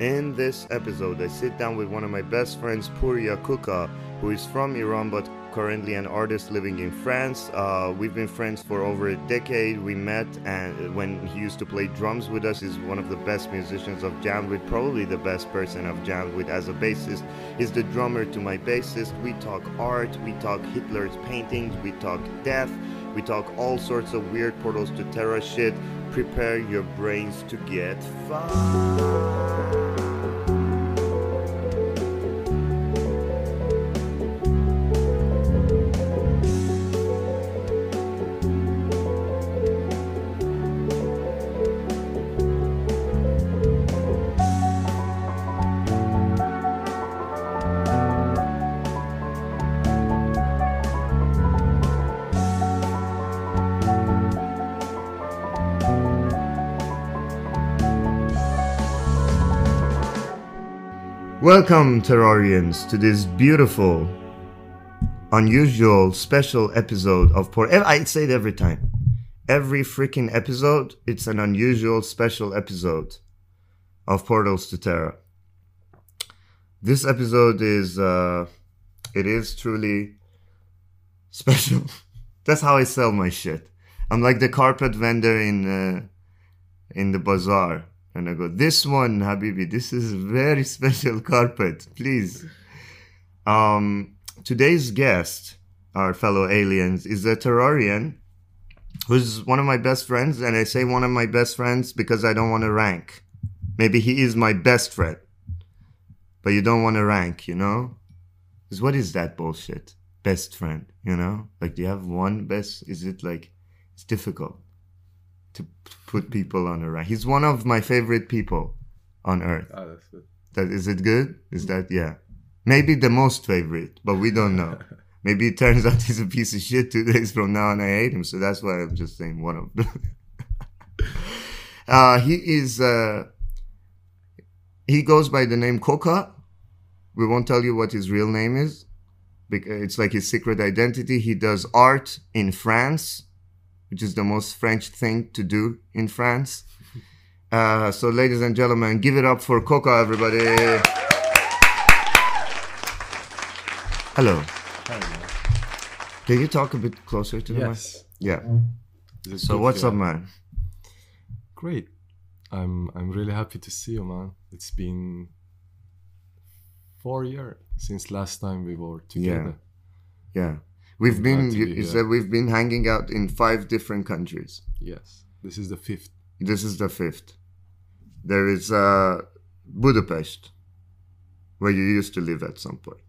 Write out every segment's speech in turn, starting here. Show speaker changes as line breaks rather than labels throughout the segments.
In this episode, I sit down with one of my best friends, Pouria Kooka, who is from Iran but currently an artist living in France. Uh, we've been friends for over a decade. We met and when he used to play drums with us. He's one of the best musicians jammed with, probably the best person jammed with as a bassist. He's the drummer to my bassist. We talk art, we talk Hitler's paintings, we talk death, we talk all sorts of weird portals to Terra shit. Prepare your brains to get fucked. Welcome, Terrarians, to this beautiful, unusual, special episode of Port. I say it every time. Every freaking episode, it's an unusual, special episode of Portals to Terra. This episode is, uh, it is truly special. That's how I sell my shit. I'm like the carpet vendor in, uh, in the bazaar and I go, this one, Habibi, this is very special carpet, please. Um, today's guest, our fellow aliens, is a Terrarian who's one of my best friends. And I say one of my best friends because I don't want to rank. Maybe he is my best friend, but you don't want to rank, you know? Because what is that bullshit? Best friend, you know? Like, do you have one best? Is it like, it's difficult to put people on a rank. He's one of my favorite people on earth.
Oh, that's good.
That is it good? Is that yeah? Maybe the most favorite, but we don't know. Maybe it turns out he's a piece of shit two days from now and I hate him. So that's why I'm just saying one of them. uh, he is, uh, he goes by the name Kooka. We won't tell you what his real name is. Because it's like his secret identity. He does art in France which is the most French thing to do in France. Uh, so, ladies and gentlemen, give it up for Kooka, everybody. Hello.
Hello.
Can you talk a bit closer to the
Yes.
mic? Yeah.
Is it
So, what's
here?
up, man?
Great. I'm I'm really happy to see you, man. It's been four years since last time we were together.
Yeah. Yeah.
We've
been,
glad to be
you
here.
said we've been hanging out in five different countries.
Yes. This is the fifth.
This is the fifth. There is uh, Budapest, where you used to live at some point.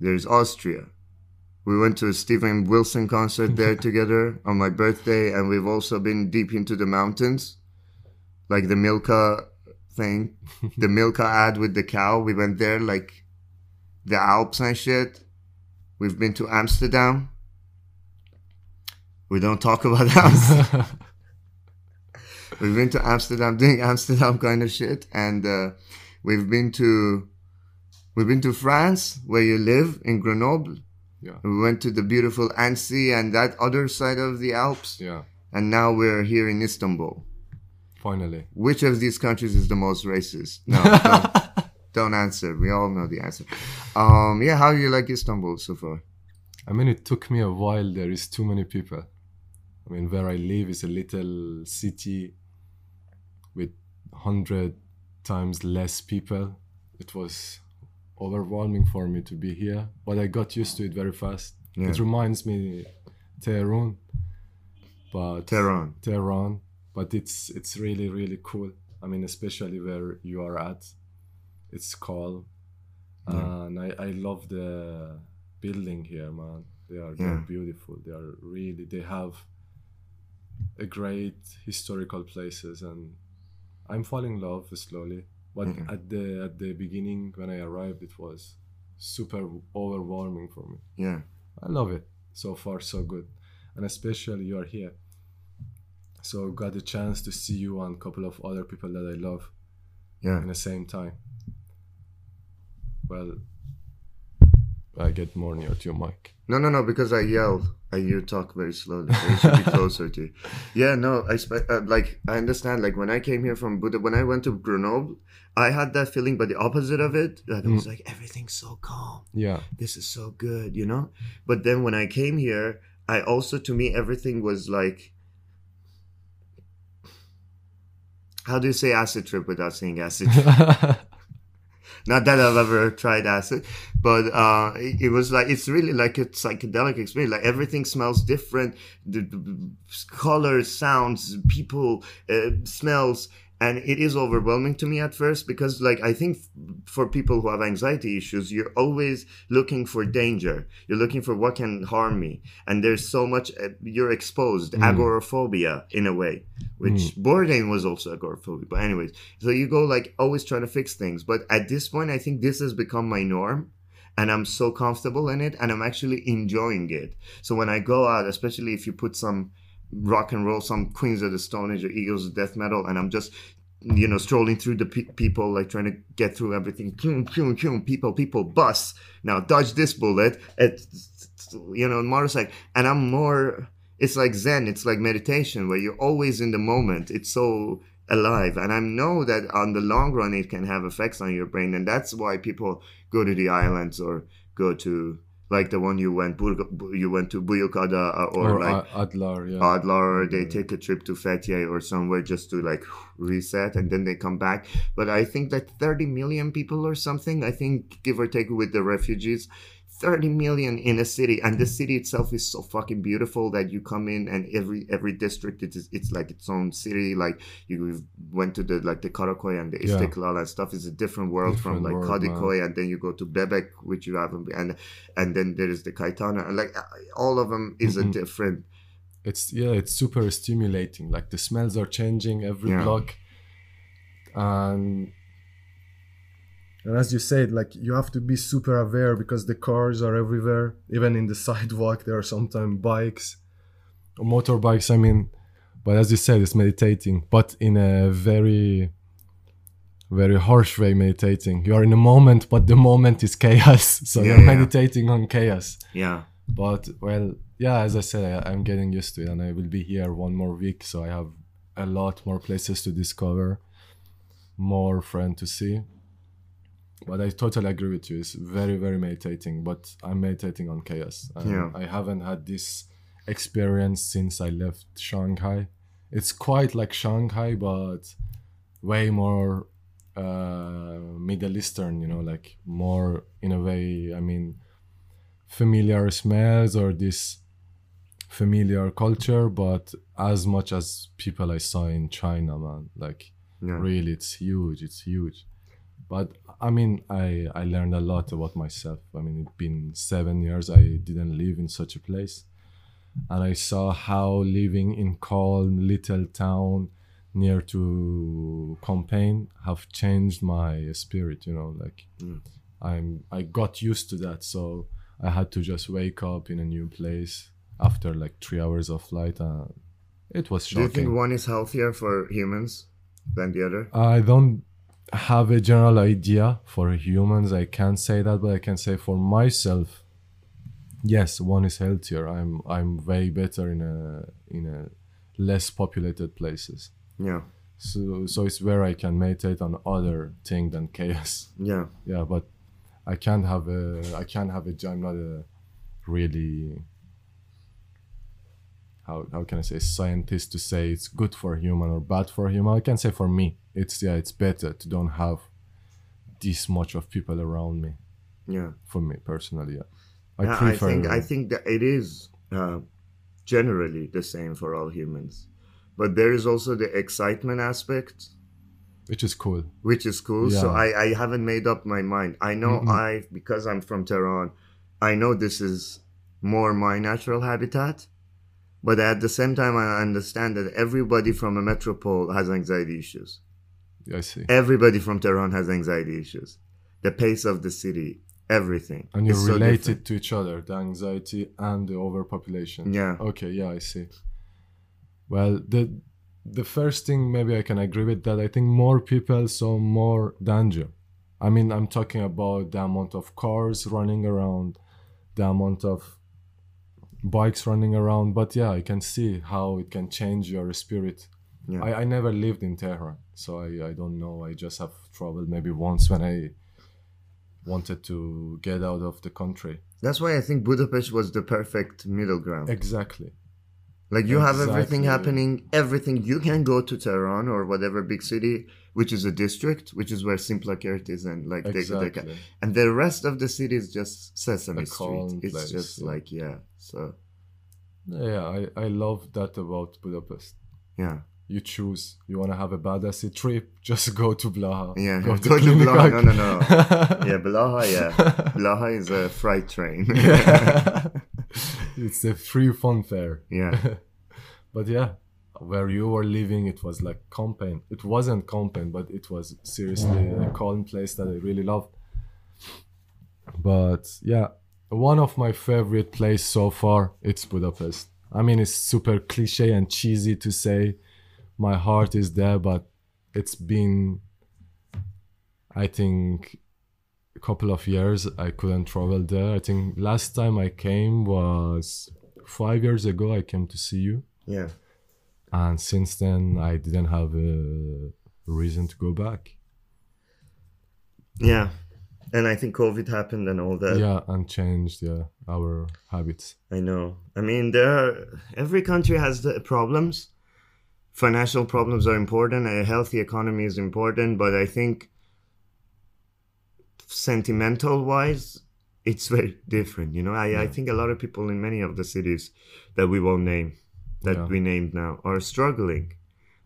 There's Austria. We went to a Steven Wilson concert there together on my birthday, and we've also been deep into the mountains, like the Milka thing, the Milka ad with the cow. We went there, like the Alps and shit. We've been to Amsterdam. We don't talk about Amsterdam. We've been to Amsterdam doing Amsterdam kind of shit, and uh, we've been to we've been to France where you live in Grenoble.
yeah.
We went to the beautiful Annecy and that other side of the Alps,
Yeah.
and now we're here in Istanbul.
Finally.
Which of these countries is the most racist? No, don't, answer. We all know the answer. Um, yeah, how do you like Istanbul so far?
I mean, it took me a while. There is too many people. I mean, where I live is a little city with hundred times less people. It was overwhelming for me to be here, but I got used to it very fast.
Yeah.
It reminds me Tehran, but
Tehran.
Tehran, but it's it's really really cool. I mean, especially where you are at, it's calm,
Yeah.
and I I love the building here, man. They are
Yeah.
beautiful. They are really they have a great historical places, and I'm falling in love slowly. But
Mhm.
at the at the beginning when I arrived, it was super overwhelming for me.
Yeah.
I love it. So far, so good. And especially you are here. So got a chance to see you and a couple of other people that I love
Yeah.
in the same time. Well, I get more near to your mic.
No, no, no, because I yelled. and you talk very slowly. I should be closer to you. Yeah, no, I spe- uh, like I understand. Like when I came here from Buddha, when I went to Grenoble, I had that feeling, but the opposite of it. Like I was like, everything's so calm.
Yeah.
This is so good, you know. But then when I came here, I also to me everything was like. How do you say acid trip without saying acid trip? Not that I've ever tried acid, but uh, it, it was like it's really like a psychedelic experience. Like everything smells different, the, the- colors, sounds, people, uh, smells, and it is overwhelming to me at first because, like, I think f- for people who have anxiety issues, you're always looking for danger. You're looking for what can harm me, and there's so much uh, you're exposed. Agoraphobia in a way, which Bourdain was also agoraphobic But anyways, so you go like always trying to fix things. But at this point, I think this has become my norm. And I'm so comfortable in it and I'm actually enjoying it. So when I go out, especially if you put some rock and roll, some Queens of the Stone Age or Eagles of Death Metal, and I'm just, you know, strolling through the pe- people, like trying to get through everything. Pew, pew, pew, People, people, bus. Now dodge this bullet. It's, you know, motorcycle. And I'm more, it's like Zen, it's like meditation where you're always in the moment. It's so alive and i know that on the long run it can have effects on your brain and that's why people go to the islands or go to like the one you went Burg- you went to Buyukada uh, or,
Or,
like
Adlar, yeah.
Adlar or they take a trip to Fethiye or somewhere just to like reset and then they come back but i think that 30 million people or something i think give or take with the refugees 30 million in a city and the city itself is so fucking beautiful that you come in and every every district it is it's like its own city like you went to the like the Karakoy and the
Yeah.
Istiklal and stuff is a different world from like
world,
Kadikoy and then you go to Bebek which you haven't been and and then there is the Kaitana and like all of them is
Mhm.
a different
it's yeah it's super stimulating like the smells are changing every
Yeah.
block and and as you said like you have to be super aware because the cars are everywhere. Even in the sidewalk there are sometimes bikes or motorbikes i mean. But as you said it's meditating but in a very very harsh way meditating. You are in a moment but the moment is chaos. So
Yeah,
you're
yeah.
meditating on chaos.
Yeah.
But well yeah as i said I, i'm getting used to it and i will be here one more week so i have a lot more places to discover more friends to see but i totally agree with you. It's very very meditating but i'm meditating on chaos.
Yeah.
i haven't had this experience since i left shanghai. It's quite like shanghai but way more uh middle eastern you know like more in a way i mean familiar smells or this familiar culture but as much as people i saw in china man like
yeah.
really it's huge it's huge but i mean i i learned a lot about myself i mean it's been seven years i didn't live in such a place and i saw how living in calm little town near to Compiègne have changed my spirit you know like
Mm.
i'm i got used to that so i had to just wake up in a new place after like three hours of flight and it was shocking.
do you think one is healthier for humans than the other
I don't have a general idea for humans. I can't say that, but I can say for myself, yes, one is healthier. I'm I'm way better in a in a less populated places.
yeah
So so it's where I can meditate on other thing than chaos.
yeah
Yeah, but I can't have a I can't have a. I'm not a really how how can I say scientist to say it's good for human or bad for human. I can say for me, it's yeah, it's better to don't have this much of people around me.
yeah
For me personally, yeah, I
Yeah, I think I think that it is uh, generally the same for all humans, but there is also the excitement aspect,
which is cool.
which is cool. So I, I haven't made up my mind. I know
Mm-mm.
I because I'm from Tehran, I know this is more my natural habitat, but at the same time I understand that everybody from a metropole has anxiety issues.
I see.
Everybody from Tehran has anxiety issues. The pace of the city, everything.
And you're
is so
related to each other, the anxiety and the overpopulation.
Yeah.
Okay, yeah, I see. Well, the the first thing maybe I can agree with that. I think more people saw more danger. I mean, I'm talking about the amount of cars running around, the amount of bikes running around. But yeah, I can see how it can change your spirit.
Yeah.
I, I never lived in Tehran, so I, I don't know. I just have traveled maybe once when I wanted to get out of the country.
That's why I think Budapest was the perfect middle ground.
Exactly.
Like you have everything happening, everything. You can go to Tehran or whatever big city, which is a district, which is where Szimpla Kert is, and like they, they ca-
Exactly.
and the rest of the city is just Sesame Street. It's
place,
just like yeah. So
Yeah, I, I love that about Budapest.
yeah,
You choose. You want to have a badassy trip, just go to Blaha.
yeah.
Go to,
Go to Blaha. No, no, no. yeah, Blaha. Yeah, Blaha is a freight train.
it's a free fun fair.
yeah,
But yeah, where you were living, it was like Compen. It wasn't Compen, but it was seriously a calm place that I really loved. But yeah, one of my favorite place so far, it's Budapest. I mean, it's super cliche and cheesy to say my heart is there, but it's been, I think, a couple of years I couldn't travel there. I think last time I came was five years ago. I came to see you
yeah.
and since then i didn't have a reason to go back
Yeah, and I think COVID happened and all that.
yeah and changed yeah our habits
I know. I mean, there are every country has the problems. Financial problems are important. A healthy economy is important, but I think sentimental wise, it's very different. You know, I, I think a lot of people in many of the cities that we won't name, that
Yeah.
we named now, are struggling.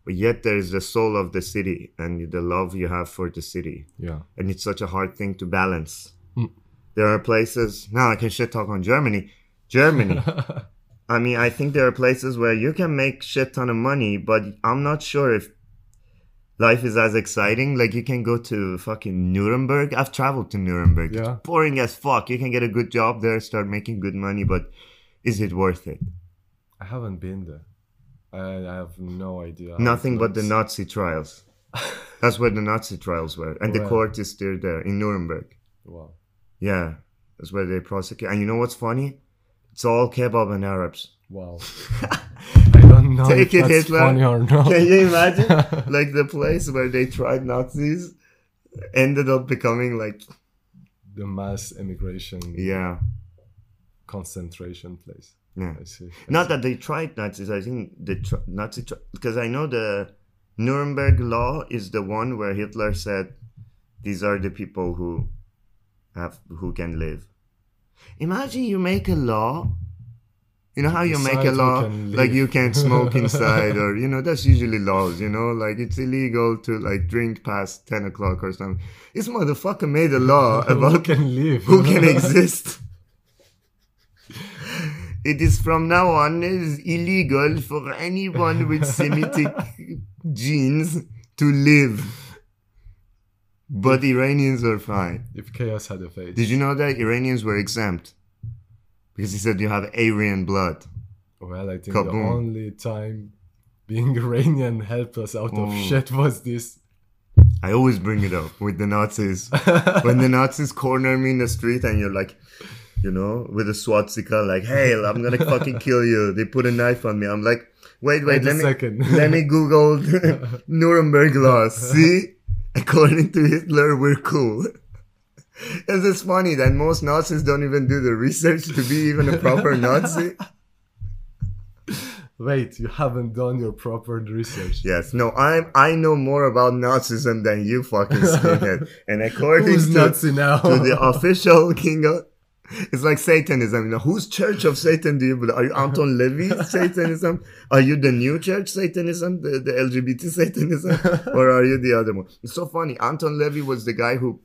But yet there is the soul of the city and the love you have for the city
yeah
and it's such a hard thing to balance.
Mm.
There are places now I can shit talk on Germany. Germany. I mean, I think there are places where you can make shit ton of money, but I'm not sure if life is as exciting. Like you can go to fucking Nuremberg. I've traveled to Nuremberg.
Yeah.
It's boring as fuck. You can get a good job there, start making good money, but is it worth it?
i haven't been there i, I have no idea
Nothing but the. Nazi trials. That's where the Nazi trials were, and the court is still there in Nuremberg.
wow
Yeah, that's where they prosecute. And you know what's funny? It's all kebab and Arabs.
wow i don't know
Take
if
it,
that's
Hitler.
funny or not
Can you imagine? like the place where they tried Nazis ended up becoming like,
the mass immigration
yeah,
concentration place
yeah.
i see I
Not
see.
that they tried Nazis. I think the tr- Nazi because I know the Nuremberg law is the one where Hitler said these are the people who have who can live. Imagine you make a law. You know how you make a law like you can't smoke inside or you know that's usually laws, you know, like it's illegal to like drink past ten o'clock or something. This motherfucker made a law
who
about
can live
who can exist. It is from now on it is illegal for anyone with Semitic genes to live. But Iranians are fine.
if chaos had a face
Did you know that Iranians were exempt? Because he said you have Aryan blood.
Well, I think
Kaboom.
the only time being Iranian helped us out of
Mm.
shit was this.
I always bring it up with the Nazis. when the Nazis corner me in the street and you're like, you know, with a swastika, like, hey, I'm gonna fucking kill you. They put a knife on me. I'm like, wait, wait,
Wait
let me
second.
let me Google Nuremberg laws. See, according to Hitler, we're cool. It's just funny that most Nazis don't even do the research to be even a proper Nazi.
Wait, you haven't done your proper research.
Yes, no, I'm I know more about Nazism than you fucking skinhead. And according
Who's
to,
Nazi now?
to the official king of it's like Satanism. You know, whose church of Satan do you believe? Are you Anton LaVey's Satanism? Are you the new church Satanism, the, the LGBT Satanism, or are you the other one? It's so funny. Anton LaVey was the guy who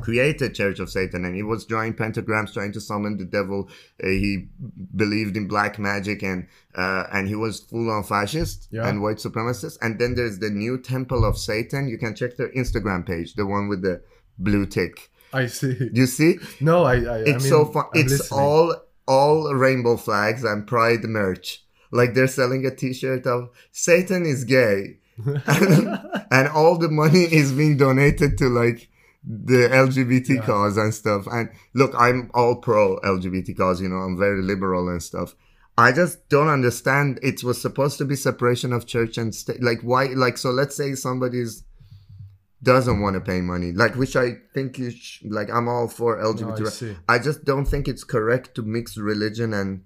created Church of Satan, and he was drawing pentagrams, trying to summon the devil. Uh, he believed in black magic, and uh, and he was full on fascist
Yeah.
and white supremacist. And then there's the new Temple of Satan. You can check their Instagram page, the one with the blue tick.
I see.
You see?
No, I. I
it's
I
so fun.
I'm
It's
listening.
all all rainbow flags and pride merch. Like they're selling a T-shirt of Satan is gay, and, and all the money is being donated to like the LGBT
Yeah.
cause and stuff. And look, I'm all pro LGBT cause. You know, I'm very liberal and stuff. I just don't understand. It was supposed to be separation of church and state. Like why? Like so, let's say somebody's doesn't want to pay money, like which I think you sh- like. I'm all for LGBT.
No, I
I just don't think it's correct to mix religion and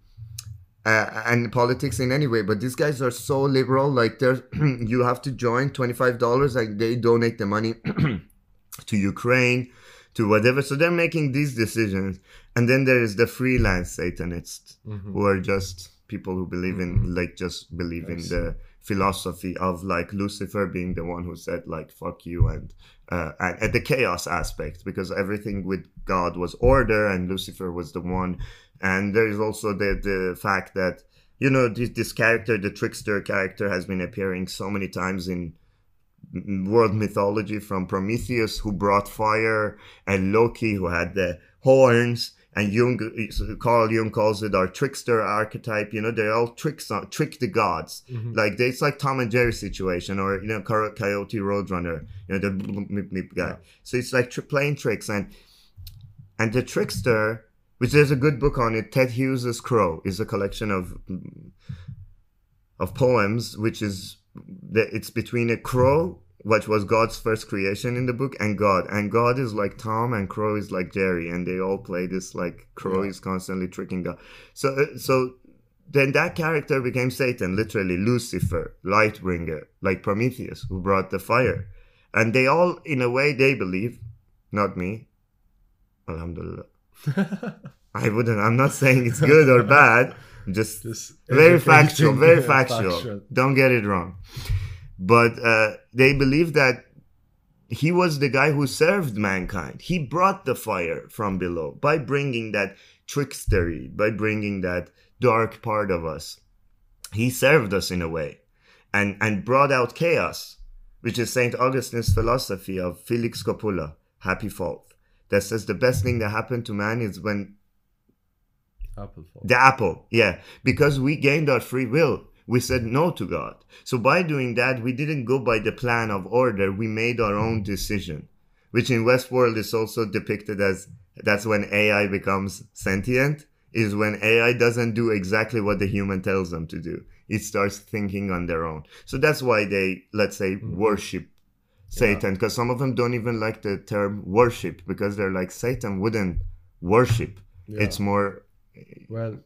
uh, and politics in any way. But these guys are so liberal. Like they're you have to join twenty five dollars. Like they donate the money to Ukraine, to whatever. So they're making these decisions. And then there is the freelance Satanists
Mhm.
who are just people who believe in like just believe
I
in
see.
the philosophy of like Lucifer being the one who said like fuck you and uh, and, and the chaos aspect because everything with God was order and Lucifer was the one. And there is also the the fact that you know this, this character the trickster character has been appearing so many times in world mythology from Prometheus who brought fire and Loki who had the horns and Jung Carl Jung calls it our trickster archetype you know they all tricks on trick the gods
Mhm.
like they- it's like Tom and Jerry situation or you know Coy- Coyote Roadrunner you know the blip, blip guy
Yeah.
so it's like tr- playing tricks and and the trickster which there's a good book on it Ted Hughes's Crow is a collection of of poems which is it's between a crow which was God's first creation in the book and God and God is like Tom and Crow is like Jerry and they all play this like Crow
Yeah.
is constantly tricking God so uh, so then that character became Satan, literally Lucifer, Lightbringer, like Prometheus, who brought the fire. And they all, in a way, they believe, not me. Alhamdulillah. I wouldn't, I'm not saying it's good or bad, just
Just
very factual, very
yeah,
factual. Don't get it wrong. But uh, they believe that he was the guy who served mankind. He brought the fire from below by bringing that trickstery, by bringing that dark part of us. He served us in a way and, and brought out chaos, which is St. Augustine's philosophy of Felix Culpa, Happy Fault, that says the best thing that happened to man is when
Apple fall.
the apple, yeah, because we gained our free will. We said no to God. So by doing that, we didn't go by the plan of order. We made our own decision, which in Westworld is also depicted as that's when AI becomes sentient, is when AI doesn't do exactly what the human tells them to do. It starts thinking on their own. So that's why they, let's say, mm-hmm. worship Satan, because some of them don't even like the term worship because they're like, Satan wouldn't worship.
Yeah.
It's more
Well,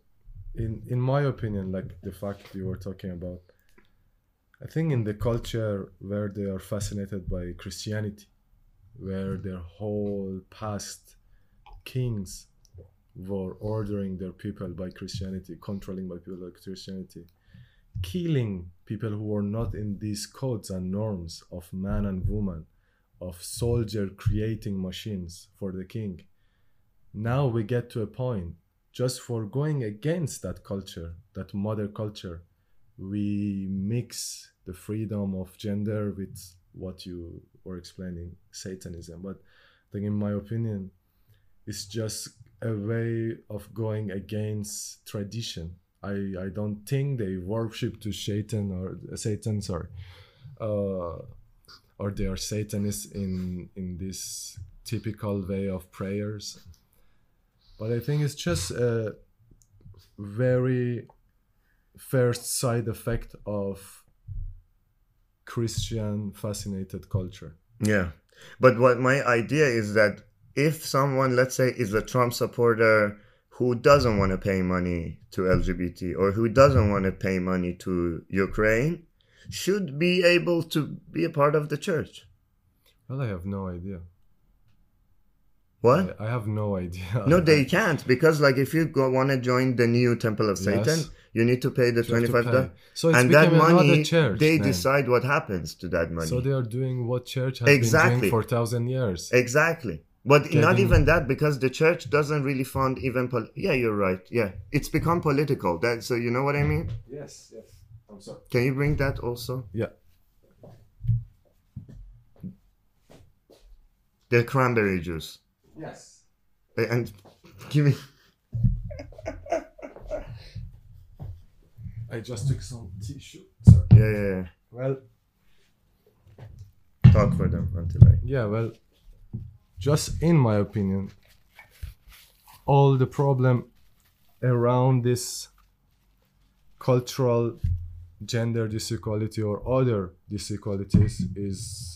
in in my opinion, like the fact you were talking about, I think in the culture where they are fascinated by Christianity, where their whole past kings were ordering their people by Christianity, controlling by people by Christianity, killing people who were not in these codes and norms of man and woman, of soldier creating machines for the king. Now we get to a point just for going against that culture, that mother culture, we mix the freedom of gender with what you were explaining, Satanism. But I think, in my opinion, it's just a way of going against tradition. I, I don't think they worship to Satan or Satan, sorry, uh, or they are Satanists in in this typical way of prayers but I think it's just a very first side effect of Christian fascinated culture.
Yeah. But what my idea is that if someone, let's say, is a Trump supporter who doesn't want to pay money to LGBT or who doesn't want to pay money to Ukraine, should be able to be a part of the church.
Well, I have no idea.
What?
I, I have no idea.
No, they can't because, like, if you go want to join the new Temple of Satan,
Yes.
you need to pay the
You have to
twenty-five
pay.
dollars,
So it's
and that
become another
money
church.
they
then.
decide what happens to that money.
So they are doing what church has been
Exactly.
doing for thousand years.
Exactly. But not even that because the church doesn't really fund even pol- yeah you're right yeah it's become political that so you know what I mean
Yes, yes. I'm sorry.
can you bring that also
Yeah.
the cranberry juice
Yes.
And give me
I just took some tissue. Sorry.
yeah yeah, yeah.
Well,
talk for them until I
Yeah, well, just in my opinion, all the problem around this cultural gender disequality or other disequalities is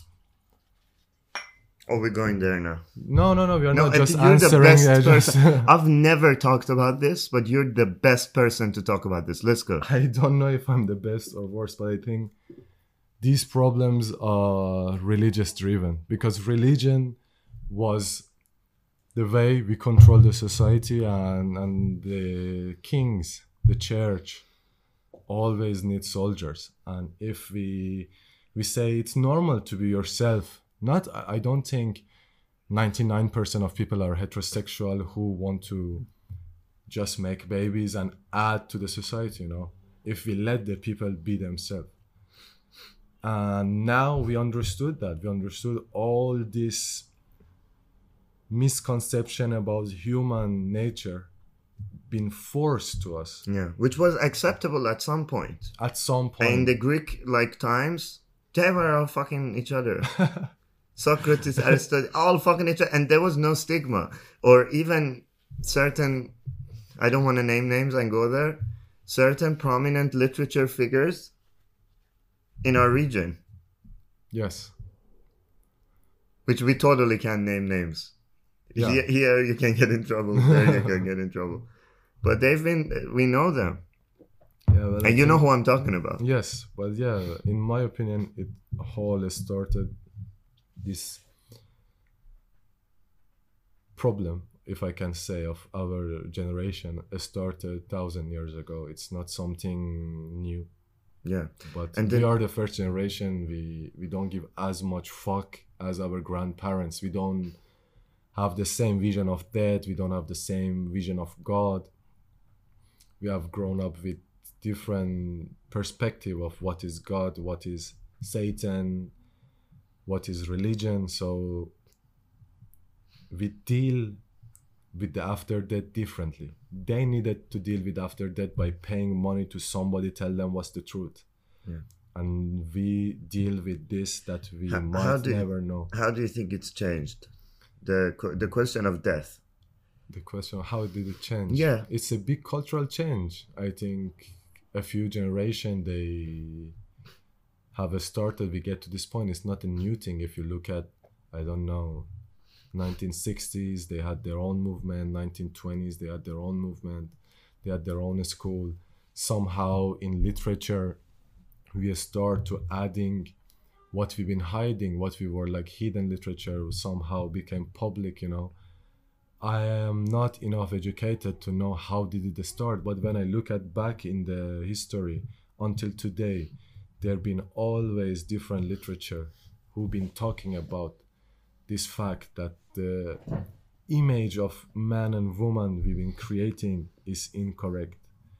Oh, we're going there now.
no no no we are
No,
not just answering
best
uh, just-
I've never talked about this, but you're the best person to talk about this. Let's go.
I don't know if I'm the best or worst, but I think these problems are religious driven because religion was the way we control the society and, and the kings, the church always need soldiers. And if we we say it's normal to be yourself, not I don't think 99% of people are heterosexual who want to just make babies and add to the society, you know, if we let the people be themselves. And now we understood that. We understood all this misconception about human nature being forced to us
Yeah, which was acceptable at some point.
at some point.
In the Greek like times, they were all fucking each other. Socrates, Aristotle, all fucking each other, and there was no stigma, or even certain. I don't want to name names and go there. Certain prominent literature figures in our region,
yes.
which we totally can name names.
Yeah.
Here, here you can get in trouble. There you can get in trouble. But they've been. We know them,
Yeah, well, I
and you know who I'm talking about.
Yes, but yeah, in my opinion, it all started this problem, if I can say, of our generation. Started thousand years ago. It's not something new,
Yeah.
but
And
we are the first generation. We we don't give as much fuck as our grandparents. We don't have the same vision of death. We don't have the same vision of God. We have grown up with different perspective of what is God, what is Satan, what is religion. So we deal with the after death differently. They needed to deal with after death by paying money to somebody tell them what's the truth.
Yeah.
And we deal with this that we
How- how
might
do you-
never know.
How do you think it's changed? The the question of death.
The question, how did it change?
Yeah.
It's a big cultural change. I think a few generation they have started, we get to this point. It's not a new thing. If you look at, I don't know, 1960s, they had their own movement. 1920s, they had their own movement. They had their own school. Somehow in literature, we start to adding what we've been hiding, what we were like hidden literature somehow became public, you know. I am not enough educated to know how did it start, but when I look at back in the history until today, there have been always different literature who've been talking about this fact that the image of man and woman we've been creating is incorrect.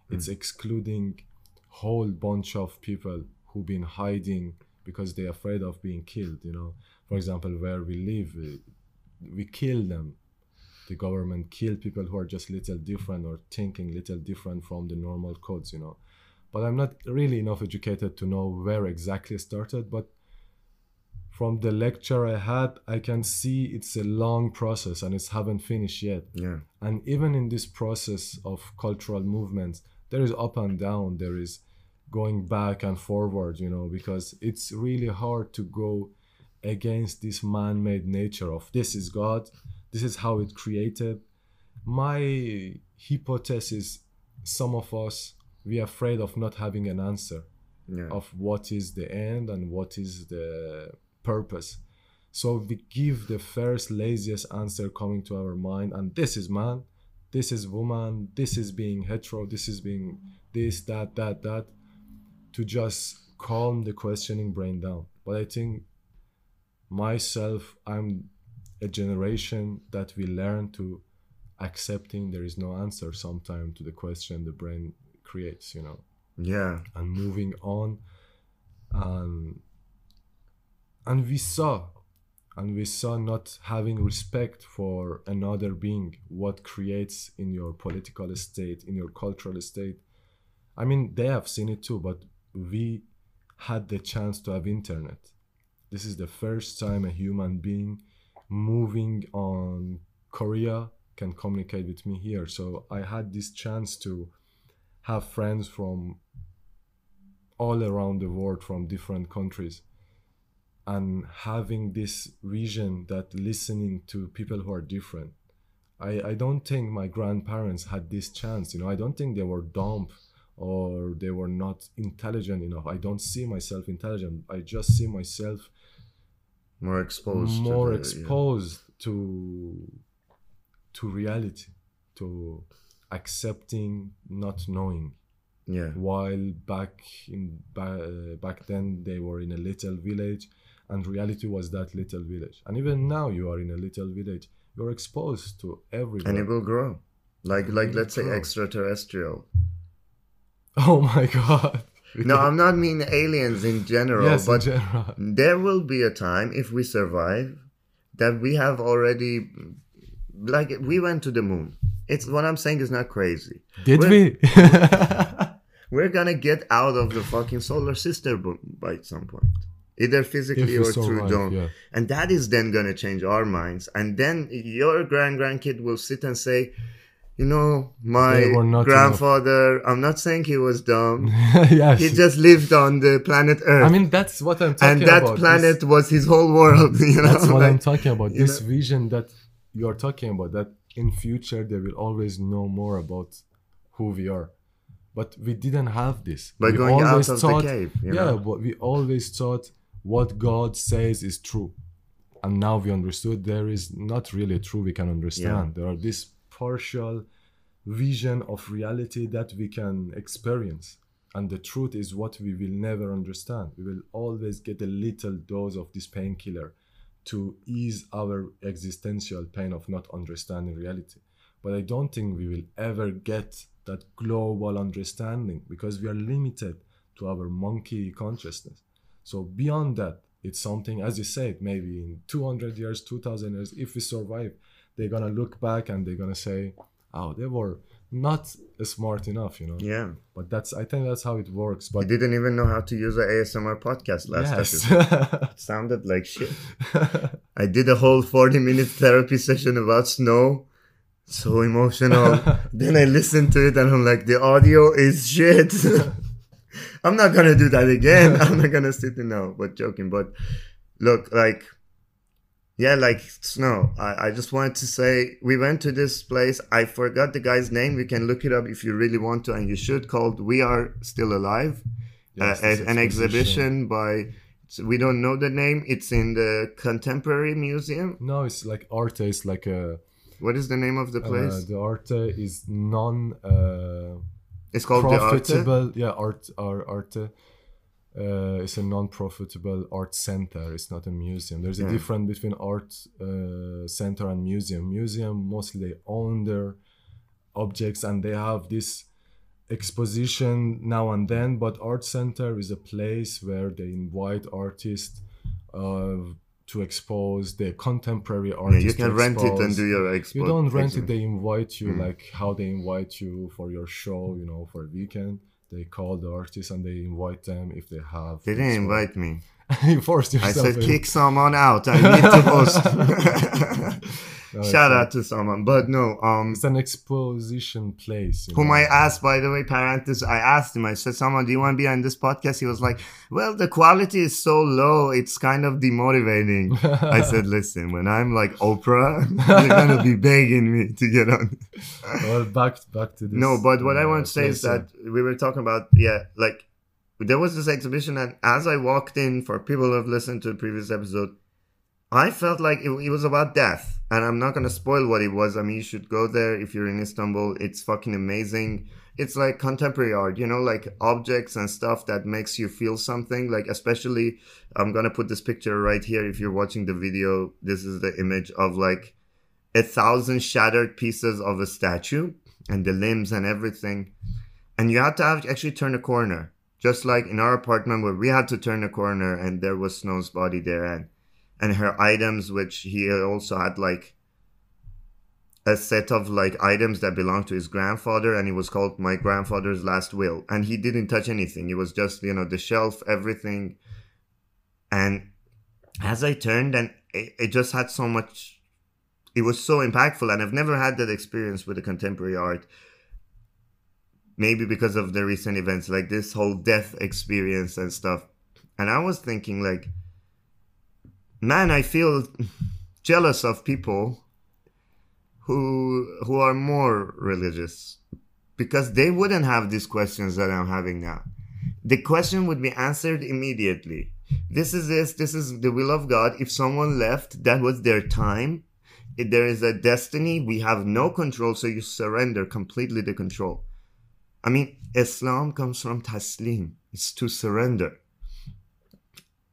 Hmm. It's excluding whole bunch of people who've been hiding because they're afraid of being killed. You know, for example, where we live, we, we kill them. The government kill people who are just little different or thinking little different from the normal codes. You know, but I'm not really enough educated to know where exactly it started. But from the lecture I had, I can see it's a long process and it's haven't finished yet.
Yeah.
And even in this process of cultural movements, there is up and down, there is going back and forward, you know, because it's really hard to go against this man made nature of this is God, this is how it created. My hypothesis some of us, we are afraid of not having an answer
Yeah.
of what is the end and what is the purpose. So we give the first laziest answer coming to our mind, and this is man, this is woman, this is being hetero, this is being this, that, that, that, to just calm the questioning brain down. But I think myself, I'm a generation that we learn to accepting there is no answer sometime to the question the brain creates, you know.
Yeah.
and moving on and and we saw and we saw not having respect for another being what creates in your political state in your cultural state. I mean they have seen it too but we had the chance to have internet. This is the first time a human being moving on korea can communicate with me here. So i had this chance to have friends from all around the world from different countries. And having this vision that listening to people who are different I, I don't think my grandparents had this chance you know. I don't think they were dumb or they were not intelligent enough. I don't see myself intelligent. I just see myself
more exposed to
more
the- yeah.
exposed to to reality to accepting not knowing.
Yeah.
While back in uh, back then they were in a little village and reality was that little village. And even now you are in a little village you're exposed to everything
and it will grow. Like like let's say
grow.
extraterrestrial.
Oh my god.
No i'm not mean aliens in general
yes
but
in general.
there will be a time if we survive that we have already like we went to the moon it's what i'm saying is not crazy.
Did
We're-
we?
We're gonna get out of the fucking solar system by some point. Either physically or through
survive
dawn
yeah.
And that is then gonna change our minds. And then your grand grandkid will sit and say you know my
They were not
grandfather i'm not saying he was dumb.
Yes
he just lived on the planet earth.
I mean that's what i'm talking about.
and that
about.
Planet
This-
was his whole world you know
that's what
like-
i'm talking about. this
know-
vision that you're talking about that in future they will always know more about who we are. But we didn't have this.
By
we
going out of
thought-
the cave you
yeah
know?
but we always thought what god says is true. And now we understood there is not really true we can understand. There are this partial vision of reality that we can experience. And the truth is what we will never understand. We will always get a little dose of this painkiller to ease our existential pain of not understanding reality. But i don't think we will ever get that global understanding because we are limited to our monkey consciousness. So beyond that it's something as you said maybe in 200 years 2000 years if we survive they're gonna look back and they're gonna say oh they were not smart enough you know
yeah
but that's i think that's how it works But i
didn't even know how to use an asmr podcast last
yes
episode sounded like shit I did a whole 40 minute therapy session about snow. So emotional. then I listened to it and I'm like, the audio is shit. I'm not gonna do that again. I'm not gonna sit in no, but joking. But look, like, yeah, like snow. I, I just wanted to say we went to this place. I forgot the guy's name. You can look it up if you really want to, and you should. Called "We Are Still Alive."
Yes,
uh, an exhibition by so we don't know the name it's in the contemporary museum
no it's like arte is like a
what is the name of the
uh,
place
the arte is non uh,
it's called the arte
profitable yeah art or arte uh, it's a non-profitable art center it's not a museum there's a
Yeah.
difference between art uh, center and museum museum mostly they own their objects and they have this exposition now and then but art center is a place where they invite artists uh, to expose their contemporary
Yeah, you can rent it and do your expo
You don't rent it, they invite you
Mm.
like how they invite you for your show, you know, for a weekend. They call the artists and they invite them if they have.
they didn't invite me
you forced yourself.
i said
in.
kick someone out i need to host
No,
shout out to someone but no um
It's an exposition place.
whom
know.
I asked, by the way, parenthesis, I asked him, I said, someone, do you want to be on this podcast? He was like, well, the quality is so low, it's kind of demotivating. I said, listen, when I'm like Oprah, you're going to be begging me to get on.
well, back back to this.
No, but what I
uh,
want to say is that we were talking about, yeah, like there was this exhibition, and as I walked in, for people who have listened to the previous episode, I felt like it, it was about death, and I'm not gonna spoil what it was. I mean, you should go there if you're in Istanbul. It's fucking amazing. It's like contemporary art, you know, like objects and stuff that makes you feel something. Like especially, I'm gonna put this picture right here. If you're watching the video, this is the image of like a thousand shattered pieces of a statue and the limbs and everything. And you have to have, actually turn a corner, just like in our apartment where we had to turn a corner and there was Snow's body there and and her items, which he also had like a set of like items that belonged to his grandfather and it was called my grandfather's last will. And he didn't touch anything. It was just you know the shelf everything. And as i turned and it, it just had so much it was so impactful and i've never had that experience with the contemporary art maybe because of the recent events, like this whole death experience and stuff. And I was thinking, like, man, I feel jealous of people who who are more religious because they wouldn't have these questions that I'm having now. The question would be answered immediately. This is this, this is the will of God. If someone left, that was their time. If there is a destiny, we have no control, so you surrender completely the control. I mean, Islam comes from taslim, it's to surrender.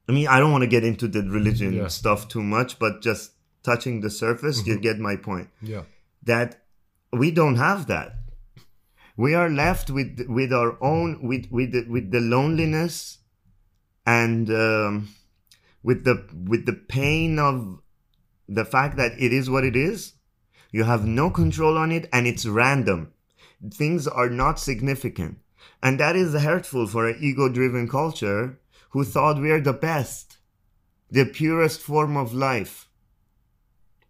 I mean, I don't want to get into the religion
Yeah.
stuff too much, but just touching the surface, you get my point
Yeah.
that we don't have that. We are left with with our own with with the, with the loneliness and um, with the with the pain of the fact that it is what it is. You have no control on it, and it's random. Things are not significant, and that is hurtful for an ego-driven culture who thought we are the best, the purest form of life.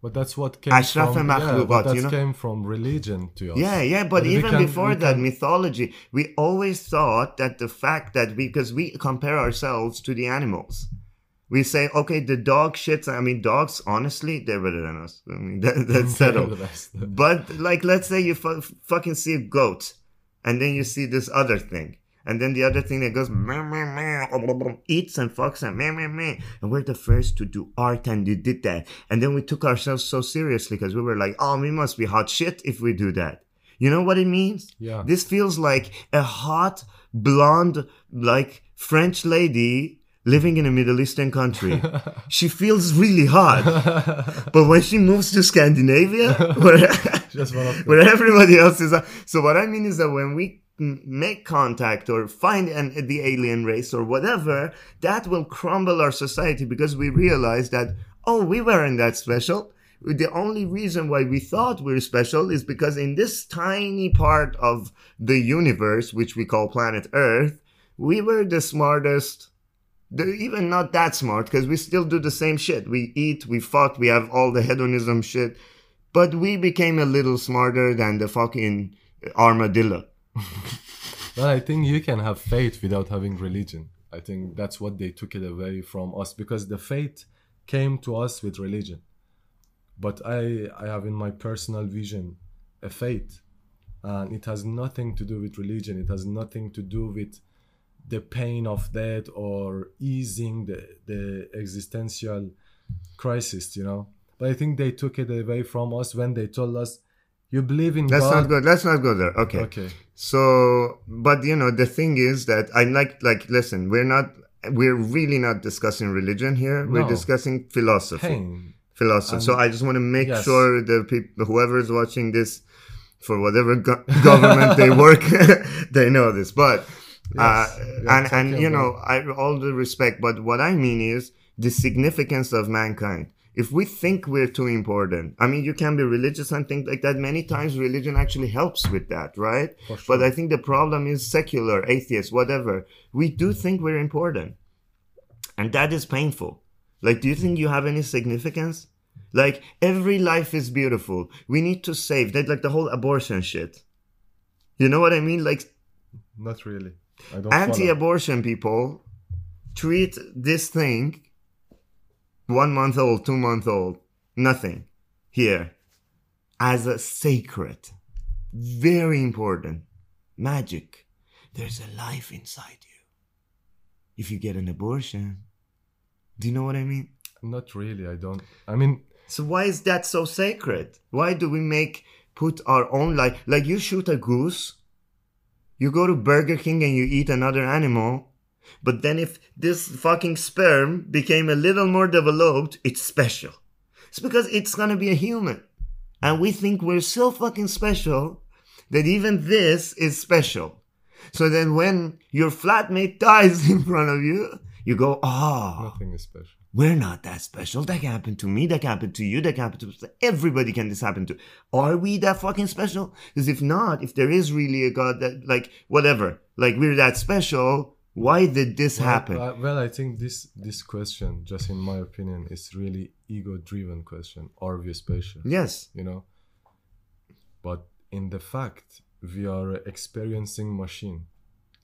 But that's what came
Ashraf
from yeah, that
you know?
came from religion to us.
Yeah, yeah, but
But
even
can-
before that,
can-
mythology, we always thought that the fact that we, because we compare ourselves to the animals, we say, okay, the dog shits. I mean, dogs, honestly, they're better than us. I mean, that, that's settled. But like, let's say you fu- fucking see a goat, and then you see this other thing, and then the other thing that goes meh, meh, meh, eats and fucks and meh, meh, meh. and we're the first to do art, and you did that, and then we took ourselves so seriously because we were like, oh, we must be hot shit if we do that. You know what it means?
Yeah.
This feels like a hot, blonde, like French lady living in a Middle Eastern country. she feels really hot. but when she moves to Scandinavia, where,
Just one of the-
where everybody else is. Uh, so what I mean is that when we make contact or find an, the alien race or whatever, that will crumble our society because we realize that, oh, we weren't that special. The only reason why we thought we were special is because in this tiny part of the universe, which we call planet Earth, we were the smartest. They're even not that smart because we still do the same shit. We eat, we fuck, we have all the hedonism shit. But we became a little smarter than the fucking armadillo.
Well, I think you can have faith without having religion. I think that's what they took it away from us because the faith came to us with religion. But I, I have in my personal vision a faith, and it has nothing to do with religion. It has nothing to do with the pain of death or easing the, the existential crisis, you know. But I think they took it away from us when they told us, "You believe in
Let's
God."
not go. Let's not go there. Okay.
Okay.
So, but you know, the thing is that I like, like, listen, we're not, we're really not discussing religion here. We're
No.
discussing philosophy.
Pain.
Philosophy. so I just want to make
yes.
sure the people, whoever is watching this, for whatever go- government they work, they know this. But, Uh,
yes. We
and and you know, I all the respect. But what I mean is the significance of mankind. If we think we're too important, I mean, you can be religious and think like that. Many times, religion actually helps with that, right?
For
But. I think the problem is secular, atheist, whatever. We do think we're important. And that is painful. Like, do you think you have any significance? Like, every life is beautiful. We need to save that, like the whole abortion shit. You know what I mean? Like,
Not really. I don't
anti
follow.
abortion people treat this thing one month old, two month old, nothing here as a sacred, very important magic. There's a life inside you. If you get an abortion, do you know what I mean?
Not really. I don't. I mean,
So why is that so sacred? Why do we make put our own life like you shoot a goose, you go to Burger King and you eat another animal, but then if this fucking sperm became a little more developed, it's special. It's because it's gonna be a human. And we think we're so fucking special that even this is special. So then when your flatmate dies in front of you, you go, ah,
nothing is special.
We're not that special. That can happen to me. That can happen to you. That can happen to everybody. Can this happen to? Are we that fucking special? Because if not, if there is really a God that, like, whatever, like we're that special, why did this happen?
Well, I, well, I think this this question, just in my opinion, is really ego-driven question. Are we special?
yes.
You know. But in the fact, we are experiencing machine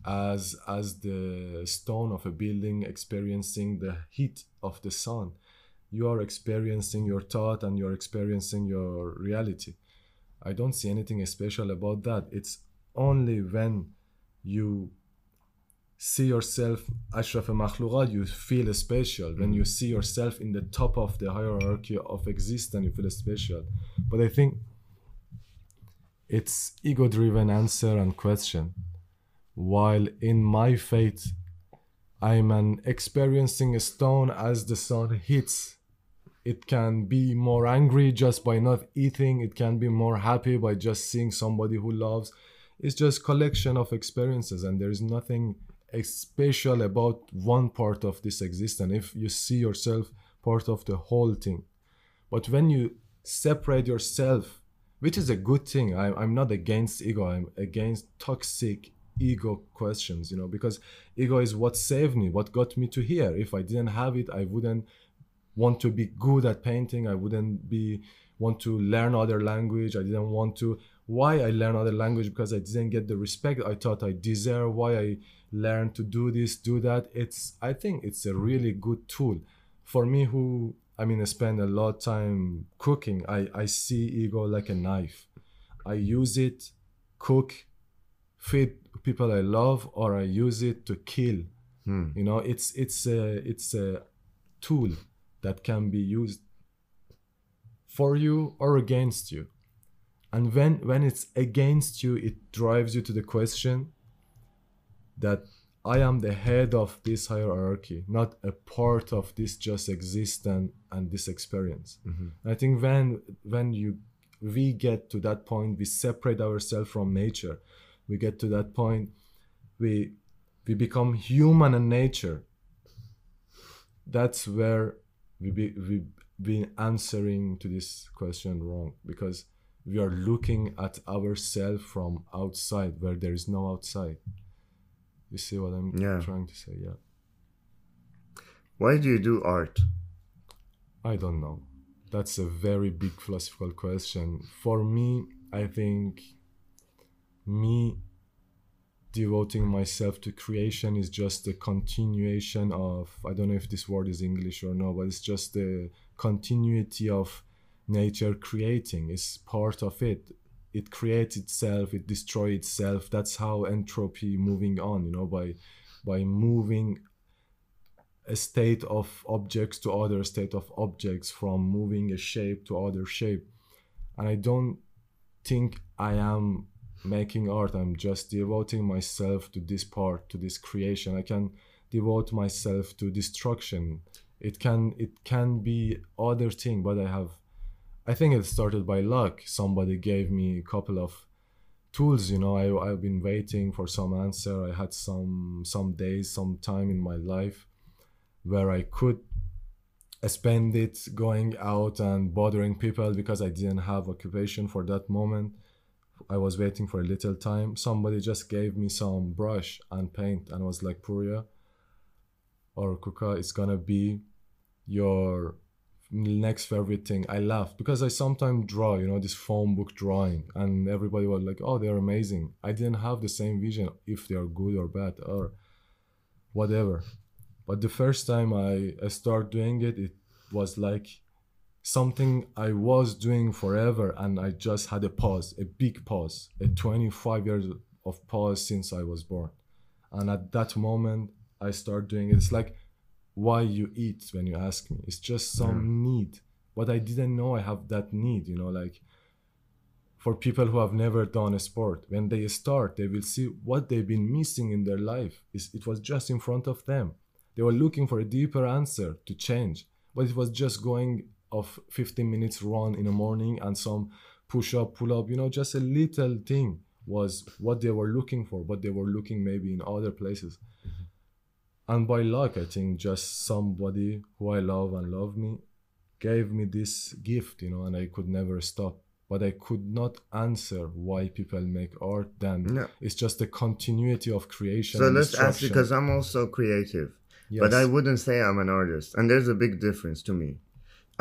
as as the stone of a building experiencing the heat of the sun. You are experiencing your thought and you're experiencing your reality. I don't see anything special about that. It's only when you see yourself ashraf makhluqat you feel special. When you see yourself in the top of the hierarchy of existence you feel special. But i think it's ego driven answer and question while in my faith i'm an experiencing a stone as the sun hits. It can be more angry just by not eating. It can be more happy by just seeing somebody who loves. It's just collection of experiences and there's nothing special about one part of this existence if you see yourself part of the whole thing. But when you separate yourself which is a good thing I, i'm not against ego i'm against toxic ego questions you know because ego is what saved me what got me to here. If i didn't have it i wouldn't want to be good at painting. I wouldn't be want to learn other language. I didn't want to why i learn other language? Because i didn't get the respect i thought i deserve. Why i learned to do this do that? It's i think it's a really good tool. For me who i mean i spend a lot of time cooking i i see ego like a knife. I use it cook feed people i love or i use it to kill
Hmm.
you know it's it's a it's a tool that can be used for you or against you and when when it's against you it drives you to the question that i am the head of this hierarchy not a part of this just existence and this experience
Mhm.
i think when when you we get to that point we separate ourselves from nature we get to that point we we become human and nature that's where we be, we been answering to this question wrong because we are looking at ourselves from outside where there is no outside you see what i'm
Yeah.
trying to say yeah
Why do you do art?
I don't know. That's a very big philosophical question. For me, I think me devoting myself to creation is just a continuation of I don't know if this word is English or no, but it's just the continuity of nature creating. is part of it. It creates itself, it destroys itself. That's how entropy moving on, you know, by by moving a state of objects to other state of objects from moving a shape to other shape and i don't think i am making art. I'm just devoting myself to this part to this creation. I can devote myself to destruction. It can it can be other thing but i have i think it started by luck. Somebody gave me a couple of tools you know. I, i've been waiting for some answer. I had some some days some time in my life where I could spend it going out and bothering people because I didn't have occupation for that moment. I was waiting for a little time. Somebody just gave me some brush and paint and was like, Pouria or Kooka, it's gonna be your next favorite thing. I laughed because I sometimes draw, you know, this phone book drawing, and everybody was like, oh, they're amazing. I didn't have the same vision if they are good or bad or whatever but the first time I, I started doing it it was like something i was doing forever and i just had a pause a big pause a 25 years of pause since i was born. And at that moment i start doing it. It's like why you eat when you ask me. It's just some mm. need. But i didn't know i have that need you know like for people who have never done a sport when they start they will see what they've been missing in their life It's- it was just in front of them. They were looking for a deeper answer to change but it was just going of 15 minutes run in the morning and some push up pull up you know just a little thing was what they were looking for but they were looking maybe in other places and by luck i think just somebody who i love and love me gave me this gift you know and i could never stop but i could not answer why people make art then
No.
it's just the continuity of creation
So let's ask because I'm also creative,
yes.
but I wouldn't say I'm an artist, and there's a big difference to me.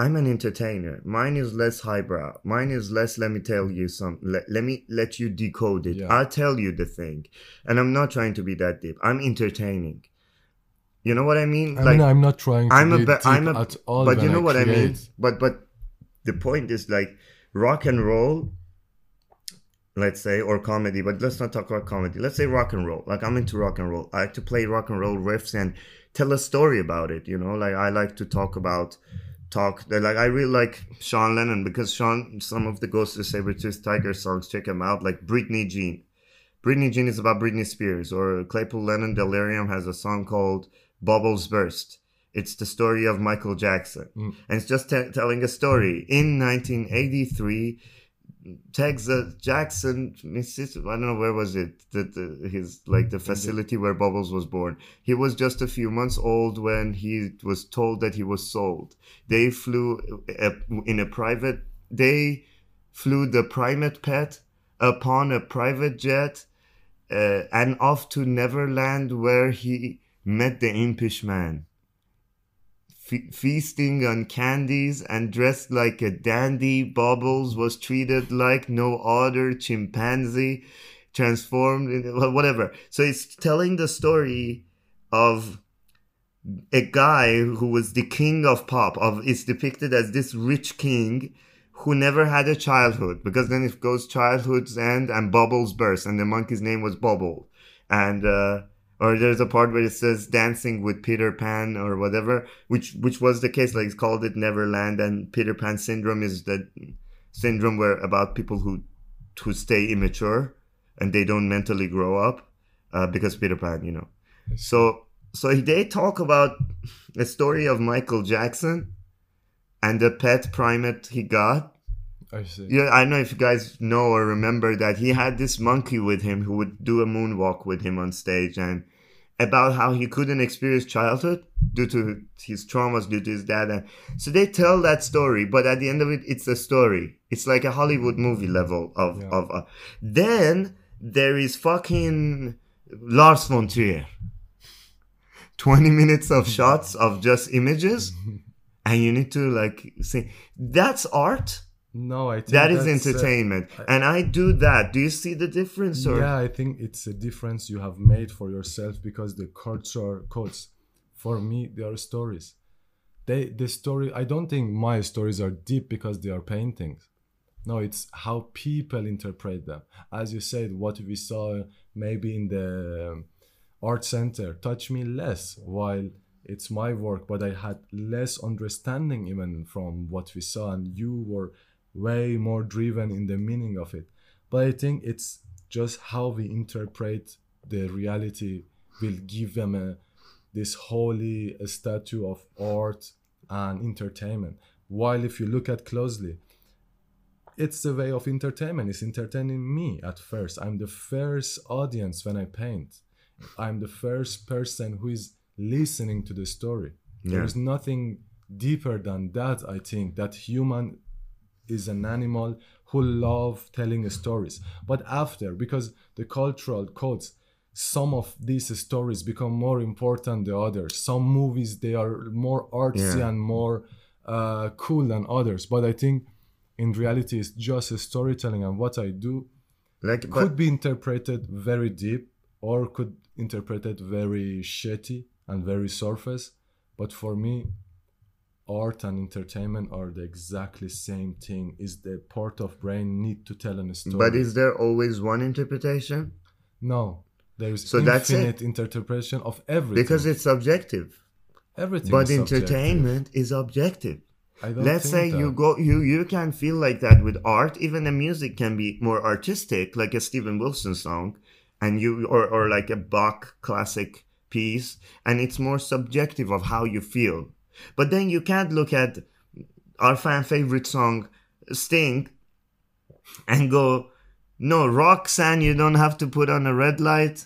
I'm an entertainer. Mine is less highbrow. Mine is less. Let me tell you some. Let, let me let you decode it.
Yeah.
I'll tell you the thing, and I'm not trying to be that deep. I'm entertaining. You know what I mean?
I mean, I'm not trying to
I'm
be
a,
deep
I'm a,
at all.
but you know what I mean. But but the point is like rock and roll. Let's say or comedy, but let's not talk about comedy. Let's say rock and roll. Like I'm into rock and roll. I like to play rock and roll riffs and tell a story about it. You know, like I like to talk about talk. They're Like I really like Sean Lennon because Sean some of the Ghost of the Saber-Tooth Tiger songs. Check them out. Like Britney Jean. Britney Jean is about Britney Spears, or Claypool Lennon Delirium has a song called Bubbles Burst. It's the story of Michael Jackson.
Mm.
And it's just te- telling a story. In 1983, Texas, Jackson, Mississippi, I don't know where was it, that the, his, like the facility where Bubbles was born. He was just a few months old when he was told that he was sold. They flew uh, in a private, they flew the primate pet upon a private jet uh, and off to Neverland, where he met the impish man. Fe- feasting on candies and dressed like a dandy, Bubbles was treated like no other chimpanzee, transformed in whatever. So it's telling the story of a guy who was the king of pop. Of it's depicted as this rich king who never had a childhood because then it goes childhood's end and bubbles burst and the monkey's name was bubble and uh or there's a part where it says dancing with peter pan or whatever which which was the case like it's called it neverland and peter pan syndrome is the syndrome where about people who who stay immature and they don't mentally grow up uh, because peter pan you know so so they talk about a story of michael jackson and the pet primate he got
I see.
yeah, I don't know if you guys know or remember that he had this monkey with him who would do a moonwalk with him on stage and about how he couldn't experience childhood due to his traumas due to his dad. And so they tell that story, but at the end of it, it's a story. It's like a Hollywood movie level of,
Yeah.
of, uh, then there is fucking Lars von Trier. 20 minutes of shots of just images and you need to like say that's art
No, I think
that is
uh,
entertainment and i do that do you see the difference or
yeah, I think it's a difference you have made for yourself because the culture codes, for me, they are stories. They the story. I don't think my stories are deep because they are paintings. No, it's how people interpret them. As you said, what we saw maybe in the um, art center touched me less, while it's my work, but I had less understanding even from what we saw, and you were way more driven in the meaning of it. But I think it's just how we interpret the reality will give them a this holy statue of art and entertainment. While if you look at closely, it's a way of entertainment. It's entertaining me at first. I'm the first audience when I paint. I'm the first person who is listening to the story.
Yeah.
There is nothing deeper than that. I think that human is an animal who love telling stories. But after, because the cultural codes, some of these stories become more important than others. Some movies they are more artsy
Yeah.
and more uh, cool than others. But I think in reality it's just a storytelling, and what I do
like but,
could be interpreted very deep or could interpreted very shitty and very surface. But for me, art and entertainment are the exactly same thing. Is the part of brain need to tell a story?
but is there always one interpretation
no, there is
So that's it?
infinite interpretation of everything.
because it's subjective
everything.
but
is subjective.
entertainment is objective
I don't
let's say you go you you can feel like that with art even the music can be more artistic like a Steven Wilson song and you or or like a Bach classic piece and it's more subjective of how you feel but then you can't look at our fan favorite song Sting and go no Roxanne you don't have to put on a red light.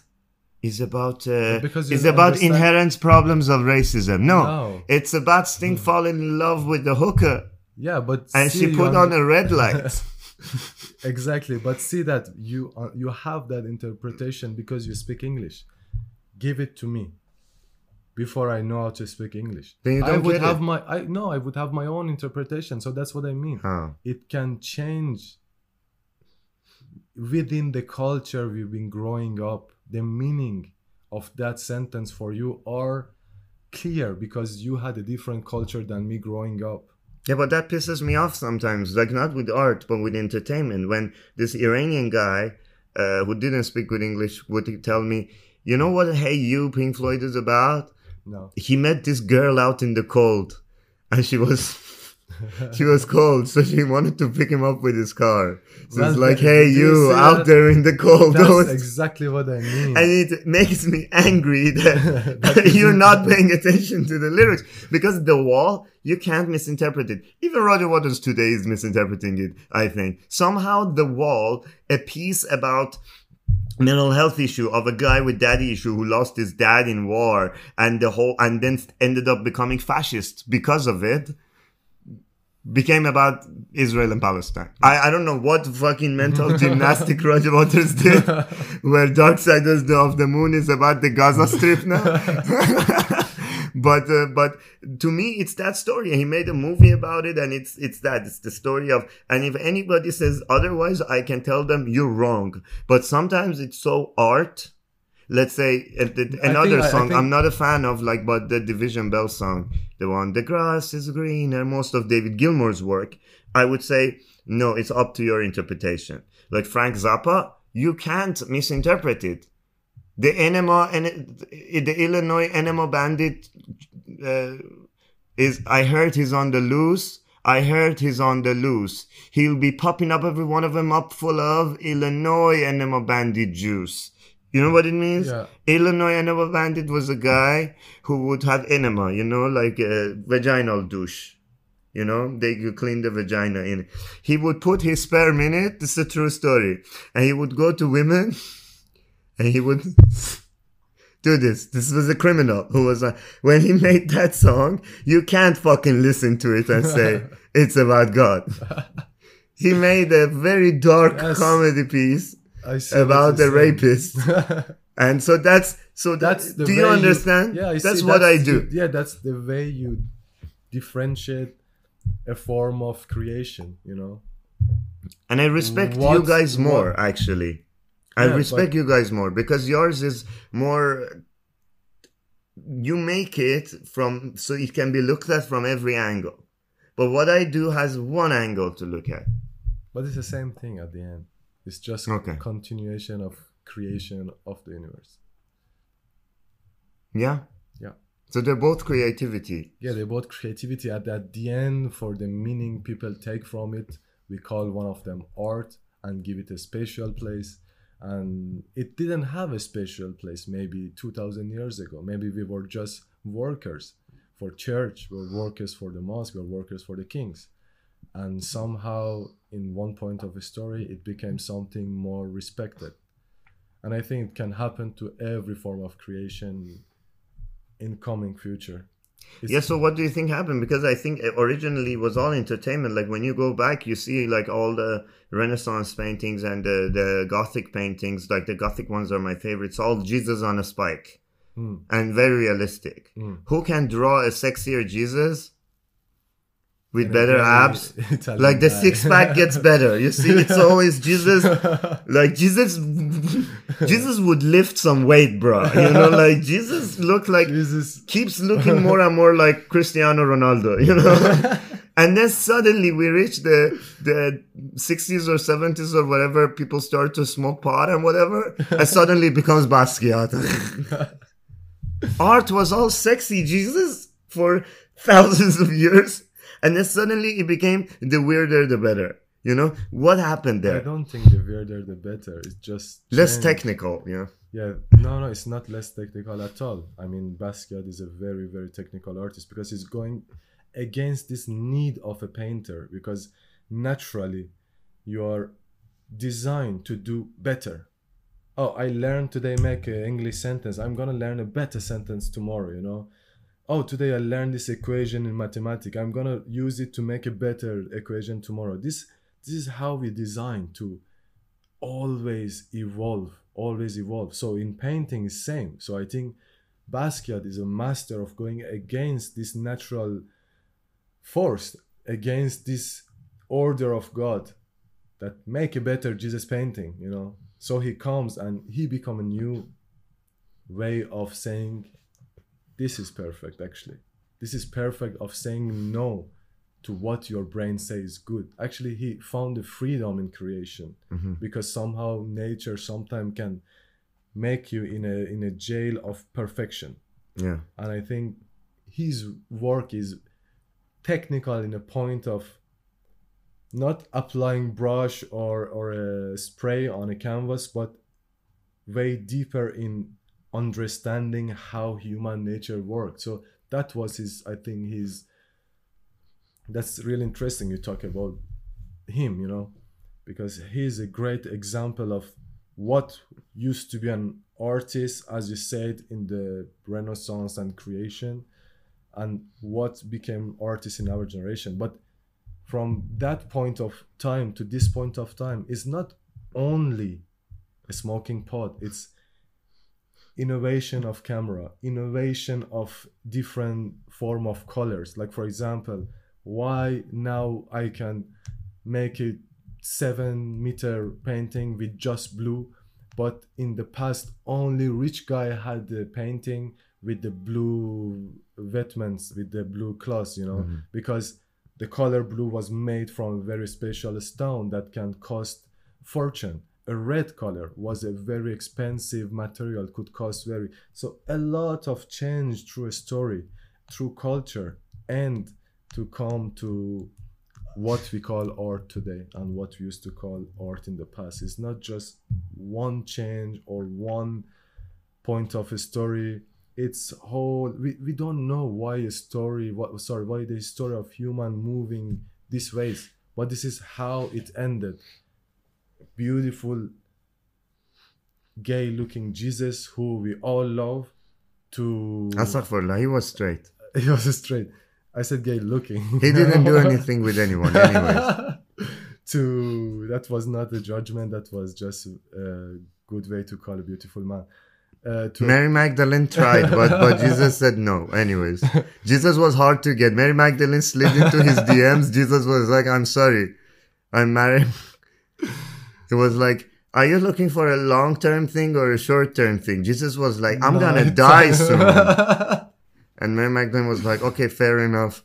Is about uh,
Because
is about
understand-
inherent problems of racism. No,
No.
it's about Sting falling in love with the hooker.
Yeah, but
and she put on a red light.
exactly but see that you uh, you have that interpretation because you speak english. Give it to me before I know how to speak English.
Then you
I
don't
would
get
have
it.
my I no, I would have my own interpretation. So that's what I mean.
Huh.
It can change within the culture we've been growing up. The meaning of that sentence for you are clear because you had a different culture than me growing up.
Yeah, but that pisses me off sometimes. Like not with art, but with entertainment. When this Iranian guy uh, who didn't speak good English would tell me, "You know what? Hey, you, Pink Floyd is about."
No.
He met this girl out in the cold, and she was. she was cold, so she wanted to pick him up with his car. So it's like, hey,
you
you out there in the cold.
That's
don't-
exactly what I mean.
and it makes me angry that,
That
you're not paying attention to the lyrics because the wall you can't misinterpret it even roger waters today is misinterpreting it i think somehow the wall a piece about mental health issue of a guy with daddy issue who lost his dad in war and the whole and then ended up becoming fascist because of it became about Israel and Palestine. I, I don't know what fucking mental gymnastic Roger Waters did, where Dark Side of the Moon is about the Gaza Strip now. but uh, but to me, it's that story. He made a movie about it, and it's it's that. It's the story of. And if anybody says otherwise, I can tell them you're wrong. But sometimes it's so art. Let's say uh, the- another
think- I- I
song.
think-
I'm not a fan of like, but the Division Bell song, the one "The grass is green, greener." Most of David Gilmour's work, I would say, no, it's up to your interpretation. Like Frank Zappa, you can't misinterpret it. The enema and the Illinois enema bandit uh, is. I heard he's on the loose. I heard he's on the loose. He'll be popping up every one of them up full of Illinois enema bandit juice. You know what it means?
Yeah.
Illinois enema bandit was a guy who would have enema, you know, like a vaginal douche. You know, they could clean the vagina in. He would put his sperm in it. This is a true story. And he would go to women and he would do this. This was a criminal who was a, when he made that song, you can't fucking listen to it and say it's about God. He made a very dark
Yes.
comedy piece about the rapist. And so that's so
that's the
do you understand?
yeah, I
that's what I do.
the- yeah, that's the way you differentiate a form of creation. You know.
And I respect you guys more,
what-
actually. I
Yeah,
respect
but-
you guys more because yours is more. You make it from so it can be looked at from every angle. But what I do has one angle to look at.
But it's the same thing at the end. It's just
Okay.
continuation of creation of the universe.
Yeah?
Yeah.
So they're both creativity.
Yeah, they're both creativity. At, at the end, for the meaning people take from it, we call one of them art and give it a special place. And it didn't have a special place maybe 2000 years ago. Maybe we were just workers for church, we were workers for the mosque, we were workers for the kings. And somehow, in one point of a story, it became something more respected. And I think it can happen to every form of creation in coming future.
Yeah, so what do you think happened? Because I think originally it was all entertainment. Like when you go back, you see like all the Renaissance paintings and the, the Gothic paintings. Like the Gothic ones are my favorites. All Jesus on a spike
Hmm.
and very realistic.
Mm.
Who can draw a sexier Jesus with better abs? Like the six pack gets better. You see, it's always Jesus. Like Jesus, Jesus would lift some weight, bro. You know, like Jesus looked like
Jesus.
keeps looking more and more like Cristiano Ronaldo, you know. and then suddenly we reach the the 60s or 70s or whatever, people start to smoke pot and whatever, and suddenly it becomes Basquiat. Art was all sexy Jesus for thousands of years, and then suddenly it became the weirder the better. You know what happened there?
I don't think the weirder the better. It's just
Less technical, yeah.
Yeah, no, no, it's not less technical at all. I mean, Basquiat is a very, very technical artist because he's going against this need of a painter because naturally you are designed to do better. Oh, I learned today make an English sentence. I'm gonna learn a better sentence tomorrow. You know. Oh, today I learned this equation in mathematics. I'm gonna use it to make a better equation tomorrow. This this is how we design to always evolve always evolve so in painting is same so i think Basquiat is a master of going against this natural force, against this order of God that make a better Jesus painting, you know. So he comes and he become a new way of saying this is perfect actually. This is perfect of saying no to what your brain says good. Actually he found the freedom in creation
Mhm.
because somehow nature sometimes can make you in a in a jail of perfection
Yeah.
and i think his work is technical in a point of not applying brush or or a spray on a canvas but way deeper in understanding how human nature works. So that was his i think his that's really interesting you talk about him you know because he's a great example of what used to be an artist as you said in the renaissance and creation and what became artists in our generation. But from that point of time to this point of time is not only a smoking pot it's innovation of camera innovation of different form of colors. Like for example why now i can make a seven meter painting with just blue but in the past only rich guy had the painting with the blue vestments with the blue cloths you know? Mm-hmm. Because the color blue was made from a very special stone that can cost fortune a red color was a very expensive material could cost very so a lot of change through a story through culture and to come to what we call art today and what we used to call art in the past. It's not just one change or one point of a story. It's whole we, we don't know why a story what sorry why the story of human moving this ways but this is how it ended beautiful gay looking jesus who we all love to
Astaghfirullah, he was straight.
he was straight i said gay looking
He didn't do anything with anyone, anyways.
to that was not a judgment that was just a good way to call a beautiful man uh,
Mary Magdalene tried, but, but Jesus said no. Anyways, Jesus was hard to get. Mary Magdalene slid into his DMs. Jesus was like, I'm sorry, I'm married. It was like, Are you looking for a long term thing or a short term thing? Jesus was like, I'm gonna die soon. And Mary Magdalene was like, Okay, fair enough.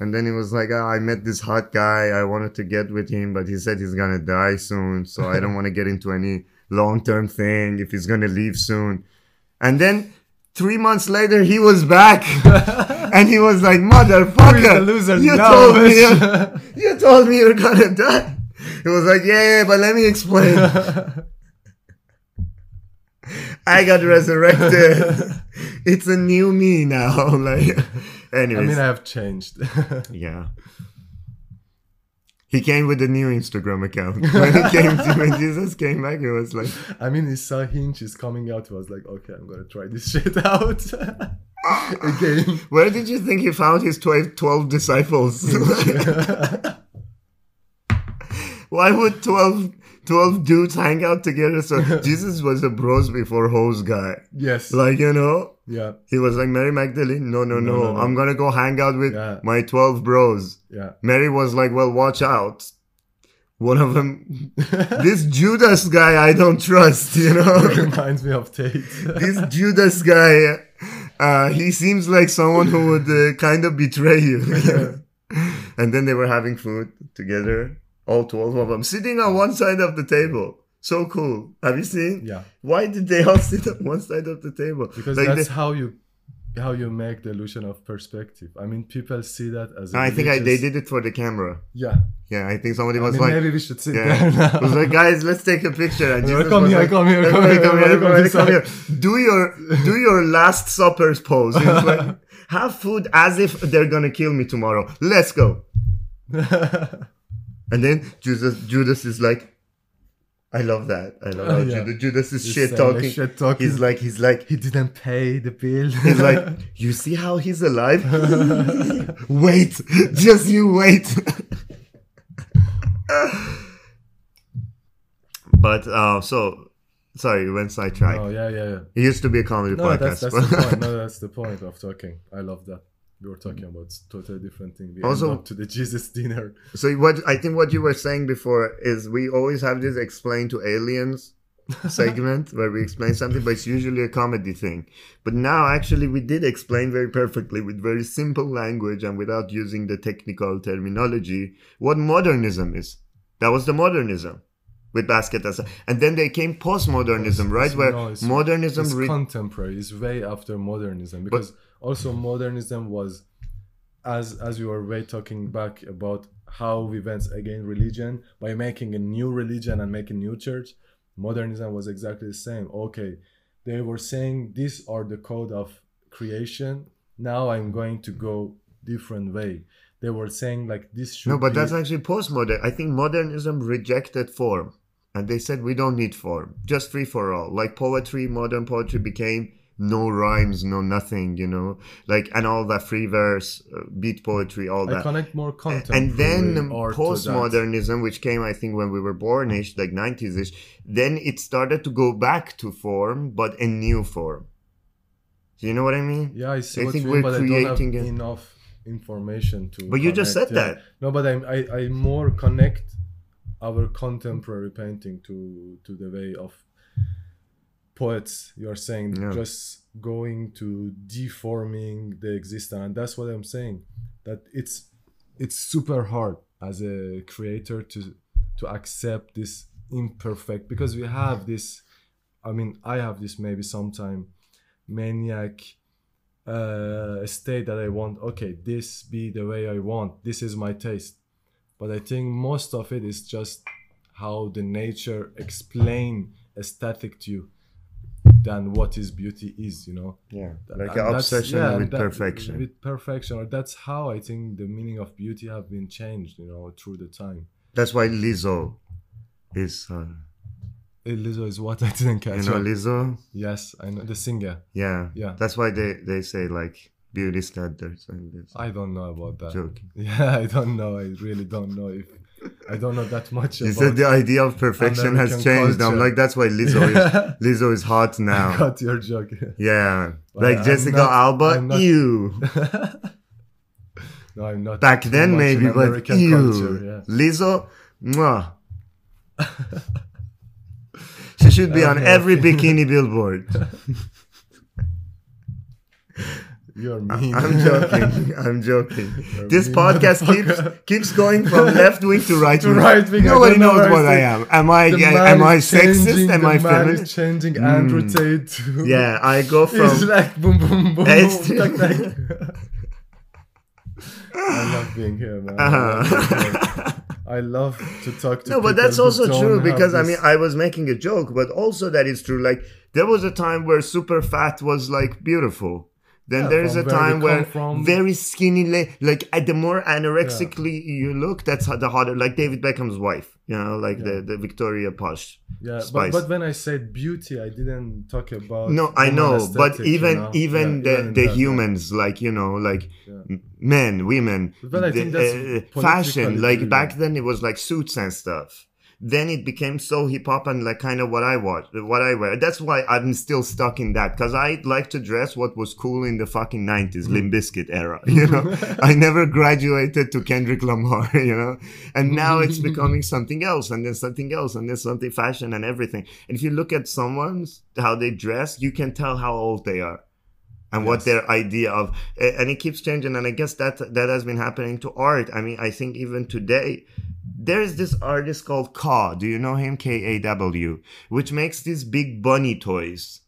And then he was like, oh, I met this hot guy. I wanted to get with him, but he said he's gonna die soon. So I don't want to get into any long term thing if he's gonna leave soon. And then three months later, he was back, and he was like, "Motherfucker,
Who is the loser
you
now,
told me, you told me you're gonna die." He was like, "Yeah, yeah, but let me explain. I got resurrected. it's a new me now." like, anyways.
i mean i have changed
yeah. He came with a new Instagram account. When he came to, when Jesus came back, he was like,
i mean he saw hinge is coming out he was like okay i'm gonna try this shit out again
Where did you think he found his 12, 12 disciples? Why would 12, 12 dudes hang out together? So Jesus was a bros before hoes guy.
yes
Like, you know,
yeah
he was like, Mary Magdalene, no, no, no,
No, no, no.
I'm gonna go hang out with
Yeah.
my 12 bros.
yeah
Mary was like, well, watch out. One of them, this Judas guy, I don't trust, you know?
reminds me of tate
this Judas guy, uh, he seems like someone who would uh, kind of betray you. and then they were having food together, all 12 of them, sitting on one side of the table. So cool. Have you seen?
yeah
Why did they all sit on one side of the table?
because
Like
that's
they-
how you how you make the illusion of perspective i mean people see that as a
I think I, they did it for the camera.
yeah
Yeah, I think somebody
I
was
mean,
like,
maybe we should sit
yeah.
there
was like, guys, let's take a picture. And Jesus
come here,
like,
come here, come here,
come here,
come
come here. Do your, do your last supper's pose. Like, have food as if they're gonna kill me tomorrow. Let's go. And then Judas, Judas is like, I love that. I love
Oh, yeah.
Judas, Judas is shit talking.
shit talking.
He's like, he's like,
he didn't pay the bill
he's like, you see how he's alive? wait, just you wait. but uh, so Sorry, you went sidetracked.
Oh yeah, yeah, yeah.
It used to be a comedy
No,
podcast.
that's that's the point. No, that's the point of talking. I love that. We were talking about totally different thing. We
Also-
to the Jesus dinner.
so what I think what you were saying before is we always have this explain to aliens segment where we explain something, but it's usually a comedy thing. But now actually we did explain very perfectly with very simple language and without using the technical terminology what modernism is. That was the modernism with basket as and then they came postmodernism, right?
It's-
Where
no, it's-
modernism
It's
re-
contemporary. It's way after modernism because also modernism was, as as we were way talking back about how we went against religion by making a new religion and making new church. Modernism was exactly the same. Okay, they were saying these are the code of creation. Now I'm going to go different way. They were saying like this should
No, but
be-
that's actually postmodern. I think modernism rejected form. And they said we don't need form. Just free for all. Like poetry, modern poetry became no rhymes, no nothing, you know? Like and all that free verse, uh, beat poetry, all
I
that.
connect more content.
And then postmodernism, which came I think when we were born ish, like nineties ish, then it started to go back to form, but a new form. Do you know what I mean?
Yeah, I see
I
what
think
you mean,
we're
but I don't have
creating
enough information to.
But you just said
yeah.
that.
No, but I'm, I I more connect our contemporary painting to to the way of poets. You're saying
Yeah.
just going to deforming the existence, and that's what I'm saying. That it's it's super hard as a creator to to accept this imperfect because we have this. I mean, I have this maybe sometime maniac uh, state that I want. Okay, this be the way I want. This is my taste. But I think most of it is just how the nature explain aesthetic to you than what is beauty is. You know,
Yeah. Like an obsession
yeah,
with
that-
perfection.
With perfection, or that's how I think the meaning of beauty have been changed. You know, through the time.
That's why Lizzo is uh,
Eh, Lizzo is what I didn't catch.
you know. Lizzo?
yes, I know the singer.
Yeah.
Yeah.
That's why they, they say like beauty standards and this.
I don't know about that.
Joking.
Yeah, I don't know. I really don't know if I don't know that much
You
about.
said the idea of perfection has
American
changed. I'm like, that's why Lizzo is Lizzo is hot
I
now.
got your joke.
Yeah.
But
Like
I'm
Jessica
not-
Alba,
not-
ew.
no, I'm not.
Back then maybe, but
American
ew.
culture, yeah.
Lizzo, mwah. she should be on every bikini billboard.
You're mean.
I'm joking. I'm joking.
You're
This podcast keeps keeps going from left wing to right
To
wing.
right wing,
Nobody knows what
I
am. Am I
The
yeah,
man
am I
is changing-
sexist? Am
the
I
man
feminist?
is changing Andrew Tate to.
Yeah, I go from It's
like boom, boom, boom, boom. I love being here, man. I love
Uh-huh.
I love to talk to
No, but that's also true because I mean I was making a joke, but also that is true. Like there was a time where super fat was like beautiful. Then
Yeah,
there is a time where
from.
very skinny, like at the more anorexically you look, that's how the harder. Like David Beckham's wife, you know, like the the Victoria Posh.
Yeah, but, but when I said beauty, I didn't talk about.
No, I know, but
aesthetic, you
even
know?
even
Yeah,
the
even
the
that, yeah.
humans, like you know, like
Yeah.
men, women,
But I
the,
think that's
uh, fashion. Like back then, it was like suits and stuff. Then it became so hip hop and like kind of what I watch, what I wear. That's why I'm still stuck in that because I like to dress what was cool in the fucking
Mm.
nineties, Limp Bizkit era. You know, I never graduated to Kendrick Lamar. You know, and now it's becoming something else, and then something else, and then something fashion and everything. And if you look at someone's how they dress, you can tell how old they are and what their idea of and it keeps changing and i guess that that has been happening to art i mean i think even today there's this artist called Kaw. Do you know him? K A W, which makes these big bunny toys,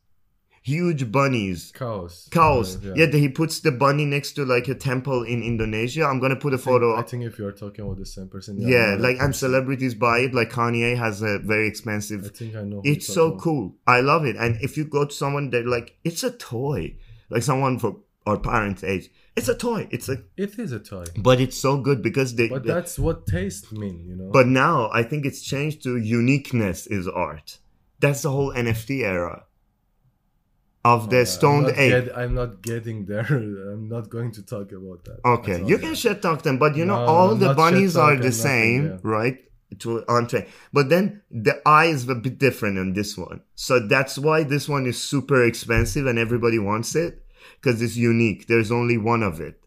huge bunnies,
Chaos.
cows.
Uh,
Yeah, he puts the bunny next to like a temple in Indonesia. I'm gonna put a
I think-
photo.
I think if you're talking about the same person. I
yeah, like and celebrities buy it. Like Kanye has a very expensive.
I think I know.
It's so
about.
cool. I love it. And if you go to someone, they're like, it's a toy. Like someone for our parents' age, it's a toy. It's a,
It is a toy,
but it's so good because they.
but
they-
that's what taste mean, you know.
But now I think it's changed to uniqueness is art. That's the whole NFT era of the
Uh, I'm
stoned ape.
get- I'm not getting there. I'm not going to talk about that.
okay, you can shit talk them, but you know
No,
all
I'm
the bunnies are the
nothing,
same,
yeah.
right? to on train. But then the eye is a bit different on this one. So that's why this one is super expensive and everybody wants it because it's unique. There's only one of it.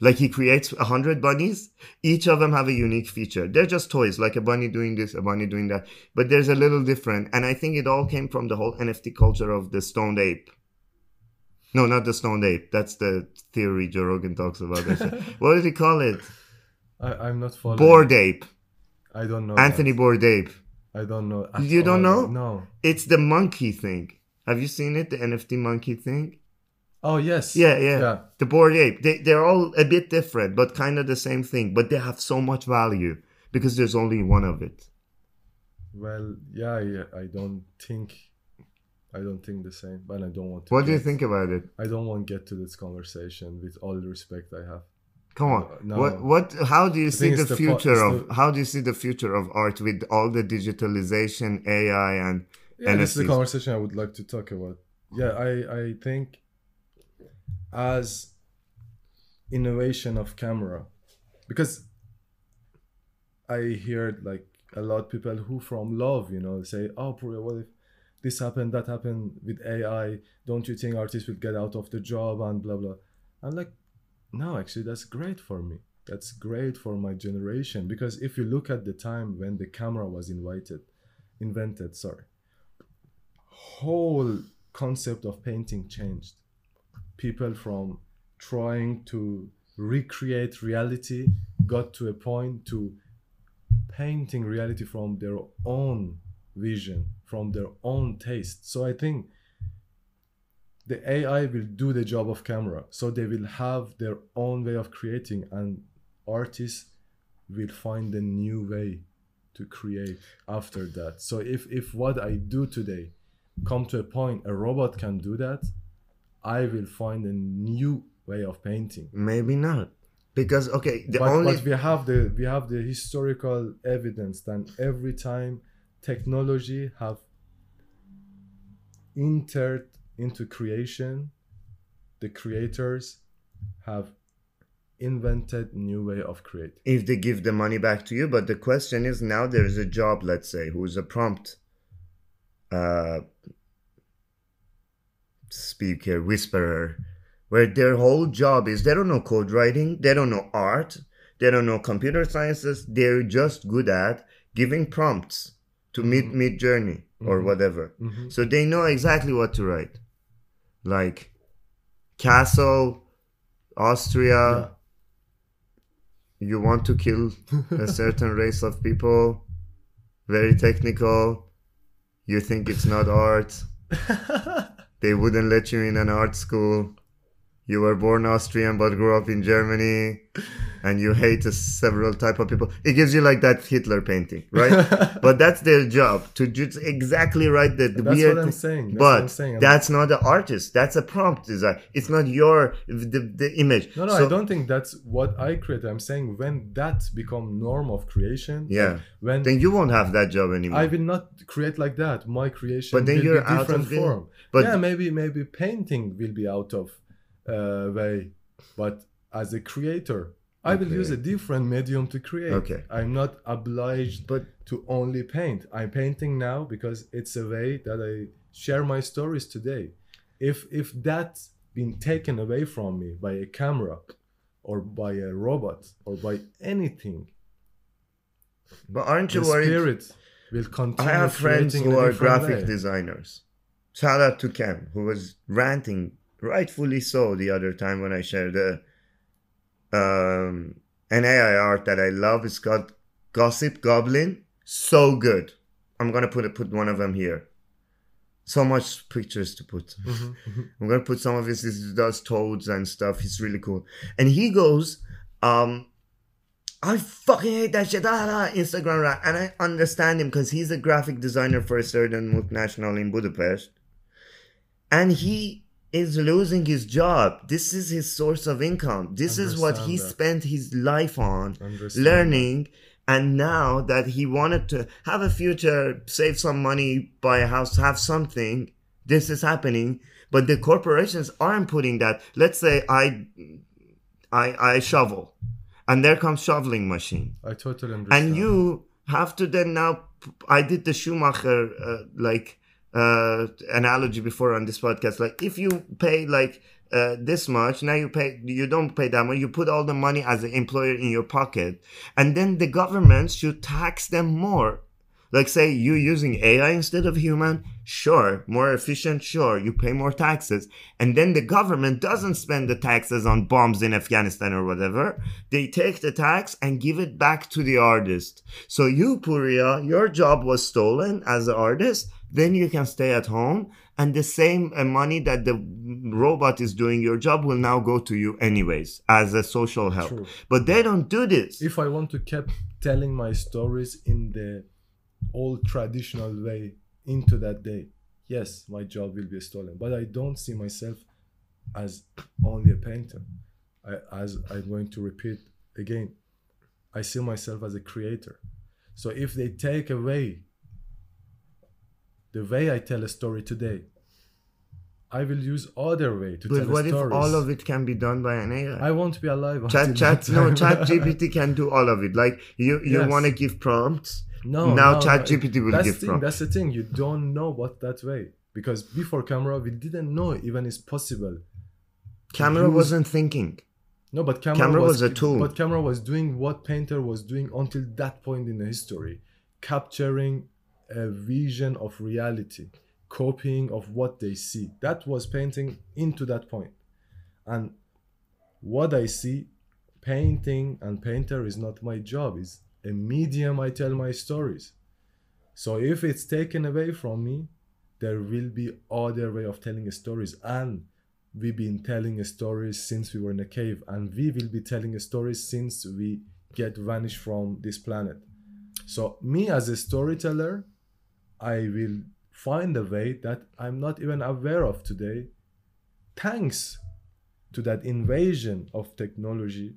Like he creates a hundred bunnies. Each of them have a unique feature. They're just toys, like a bunny doing this, a bunny doing that. But there's a little different. And I think it all came from the whole NFT culture of the stoned ape. No, not the stoned ape. That's the theory Joe Rogan talks about. what did he call it?
I, I'm not following.
Bored ape.
I don't know.
Anthony
that.
Bored ape.
I don't know.
You don't
oh,
know?
No.
It's the monkey thing. Have you seen it? The NFT monkey thing?
Oh yes.
Yeah, yeah.
Yeah.
The Bored Ape. They, they're all a bit different, but kind of the same thing. But they have so much value because there's only one of it.
Well, yeah, I, I don't think, I don't think the same, but I don't want to.
What do you think about it?
I don't want to get to this conversation with all the respect I have.
Come on.
Uh, no.
What what how do you
I
see the future of
the-
how do you see the future of art with all the digitalization, AI and
Yeah, this is the conversation I would like to talk about. Yeah, I I think as innovation of camera, because I heard like a lot of people who from love, you know, say, "Oh, Pouria, what if this happened, that happened with AI? Don't you think artists will get out of the job and blah blah?" I'm like, no, actually, that's great for me. That's great for my generation because if you look at the time when the camera was invited, invented, sorry, whole concept of painting changed. People from trying to recreate reality got to a point to painting reality from their own vision, from their own taste. So I think the AI will do the job of camera. So they will have their own way of creating, and artists will find a new way to create after that. So if if what I do today come to a point a robot can do that, I will find a new way of painting.
maybe not. Because okay, the
but,
only
but we have the we have the historical evidence that every time technology have entered into creation the creators have invented new way of creating
if they give the money back to you, but the question is now there's a job, let's say, who's a prompt uh speaker, whisperer, where their whole job is they don't know code writing, they don't know art, they don't know computer sciences, they're just good at giving prompts to mid
Mhm.
Midjourney or
Mhm.
whatever.
Mhm.
So they know exactly what to write. Like castle, Austria, you want to kill a certain race of people, very technical. You think it's not art. They wouldn't let you in an art school. You were born Austrian but grew up in Germany, and you hate a several type of people. It gives you like that Hitler painting, right? but that's their job to just exactly write the, the
That's
weird.
what I'm saying. That's
but
what I'm saying.
That's not the artist. That's a prompt design. It's not your the, the image.
no, no,
So-
I don't think that's what I create. I'm saying when that become norm of creation,
Yeah.
when
Then you won't have that job anymore.
I will not create like that. My creation
But then
will
you're
different form.
but-
yeah, maybe maybe painting will be out of uh, way, but as a creator, I will use a different medium to create.
Okay.
I'm not obliged
but
to only paint. I'm painting now because it's a way that I share my stories today. If if that's been taken away from me by a camera or by a robot or by anything,
but aren't you
the
worried?
spirit will
I have friends who are graphic
way.
designers. Shout out to Ken, who was ranting, rightfully so, the other time when I shared a, um, an AI art that I love. It's called Gossip Goblin. So good. I'm gonna put put one of them here. So much pictures to put.
Mhm, mhm.
I'm gonna put some of his. He does toads and stuff. He's really cool. And he goes, um, I fucking hate that shit. Ah, ah, Instagram rap. And I understand him because he's a graphic designer for a certain multinational in Budapest. And he is losing his job. This is his source of income. This is what he
that.
spent his life on
Understand.
learning and now that he wanted to have a future save some money buy a house have something this is happening but the corporations aren't putting that let's say i i i shovel and there comes shoveling machine
I totally understand.
and you have to then now. I did the Schumacher uh, like uh, analogy before on this podcast. Like if you pay like uh, this much, now you pay. You don't pay that much. You put all the money as an employer in your pocket, and then the government should tax them more. Like say you using AI instead of human, sure, more efficient, sure, you pay more taxes. And then the government doesn't spend the taxes on bombs in Afghanistan or whatever. They take the tax and give it back to the artist. So you, Pouria, your job was stolen as an artist. Then you can stay at home and the same uh, money that the robot is doing your job will now go to you anyways as a social help.
True.
But they don't do this.
if I want to keep telling my stories in the old traditional way into that day, yes, my job will be stolen. But I don't see myself as only a painter. I, as I'm going to repeat again, I see myself as a creator. So if they take away the way I tell a story today, I will use other way to
But
tell
what if
stories.
all of it can be done by an AI?
I won't be alive.
chat chat no chat gpt can do all of it like you you
Yes.
want to give prompts
No,
Now
no,
ChatGPT
no.
will
that's
give
the thing,
prompts.
That's the thing. You don't know what that way because before camera, we didn't know even it's possible.
camera
use-
wasn't thinking
No, but camera,
Camera
was,
was a tool.
But camera was doing what painter was doing until that point in the history, capturing a vision of reality, copying of what they see. That was painting into that point. And what I see, painting and painter is not my job. It's a medium I tell my stories. So if it's taken away from me, there will be other way of telling stories and we've been telling stories since we were in a cave and we will be telling stories since we get vanished from this planet so me as a storyteller i will find a way that i'm not even aware of today thanks to that invasion of technology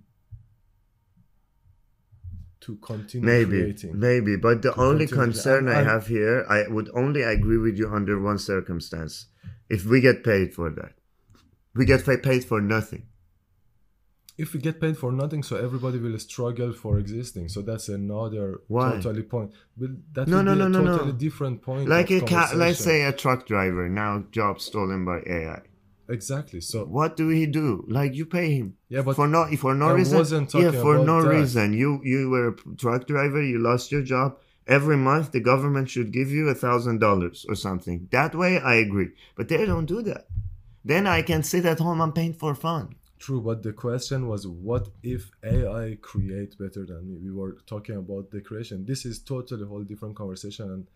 to continue
maybe
creating
maybe but the only concern
And-
i have here i would only agree with you under one circumstance. If we get paid for that we get paid for nothing
if we get paid for nothing so everybody will struggle for existing. So that's another
Why?
totally point. But that
No, no, no,
a
no, no.
totally different point
like a ca- let's say a truck driver now job stolen by ai
exactly so
what do he do? Like you pay him
yeah but
for no for no
I
reason? yeah for no
that.
reason. You you were a truck driver you lost your job. Every month the government should give you a thousand dollars or something. That way i agree. But they don't do that. Then i can sit at home and paint for fun
true but the question was what if ai create better than me? We were talking about the creation. This is totally whole different conversation and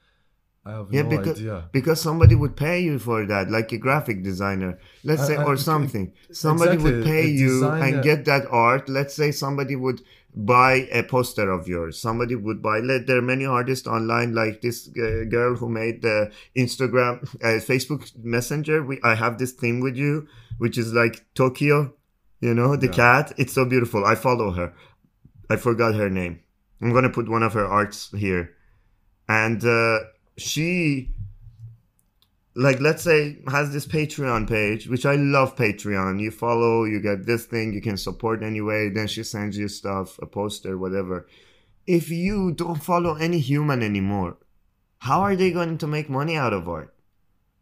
i have
yeah
no
because
idea.
because somebody would pay you for that like a graphic designer let's
Uh,
say or something. Somebody would pay you and get that art. Let's say somebody would buy a poster of yours. Somebody would buy let there are many artists online like this uh, girl who made the instagram uh, facebook messenger. We i have this thing with you which is like tokyo you know the
Yeah.
cat it's so beautiful. I follow her. I forgot her name. I'm gonna put one of her arts here. And uh, she like let's say has this patreon page which i love patreon. You follow you get this thing you can support anyway then she sends you stuff a poster whatever. If you don't follow any human anymore how are they going to make money out of art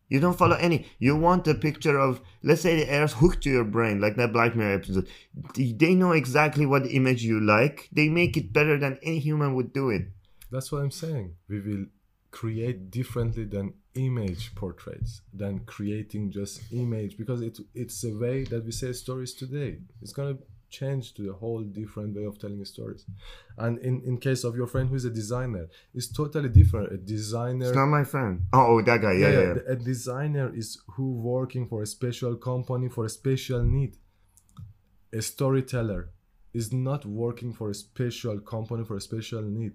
you don't follow any. You want a picture of let's say the air's hooked to your brain like that black mirror episode. They know exactly what image you like. They make it better than any human would do it.
That's what i'm saying. We will create differently than image portraits than creating just image because it it's a way that we say stories today. It's going change to a whole different way of telling stories. And in in case of your friend who's a designer it's totally different. A designer
it's not my friend. Oh, oh that guy. Yeah yeah, yeah.
a designer is who working for a special company for a special need. A storyteller is not working for a special company for a special need.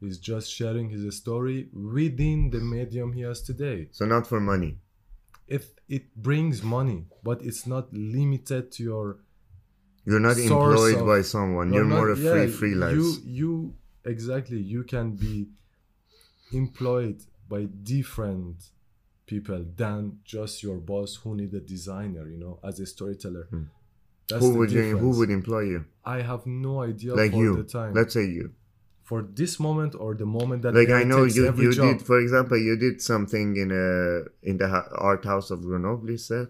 He's just sharing his story within the medium he has today.
So not for money.
If it brings money but it's not limited to your
You're not employed
of-
by someone. You're,
not-
more a free
yeah,
freelance.
You you exactly you can be employed by different people than just your boss who need a designer, you know, as a storyteller. Hmm. That's
who would you, who would employ you?
I have no idea
Like you.
the time.
Let's say you.
for this moment or the moment that
like I know you you
job.
did for example you did something in a in the art house of Grenoble you said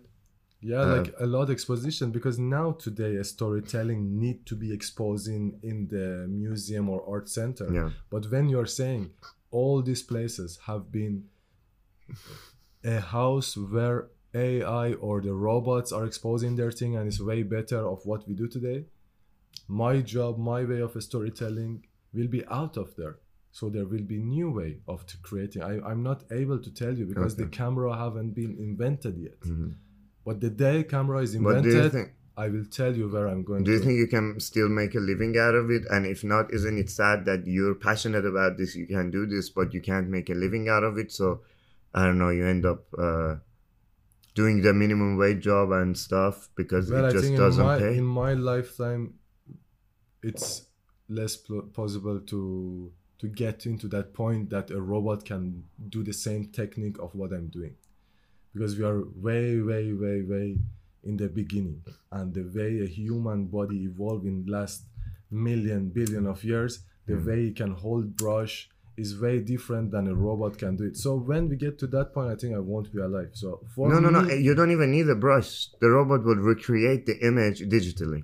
yeah
uh,
like a lot exposition because now today a storytelling need to be exposed in the museum or art center.
Yeah.
But when you're saying all these places have been a house where ai or the robots are exposing their thing and it's way better of what we do today my job my way of storytelling will be out of there. So there will be new way of creating. I, i'm not able to tell you because the camera haven't been invented yet.
Mhm.
But the day camera is
but do you
invented,
think
I will tell you where I'm going
do you think you can still make a living out of it? And if not isn't it sad that you're passionate about this you can do this but you can't make a living out of it? So I don't know you end up uh, doing the minimum wage job and stuff because
well,
it just
think in
doesn't
my,
pay?
in my lifetime, it's less pl- possible to to get into that point that a robot can do the same technique of what I'm doing, because we are way, way, way, way in the beginning, and the way a human body evolved in last million billion of years, the
Mm.
way it can hold brush is way different than a robot can do it. So when we get to that point, I think I won't be alive. So for
no no no you don't even need a brush the robot will recreate the image digitally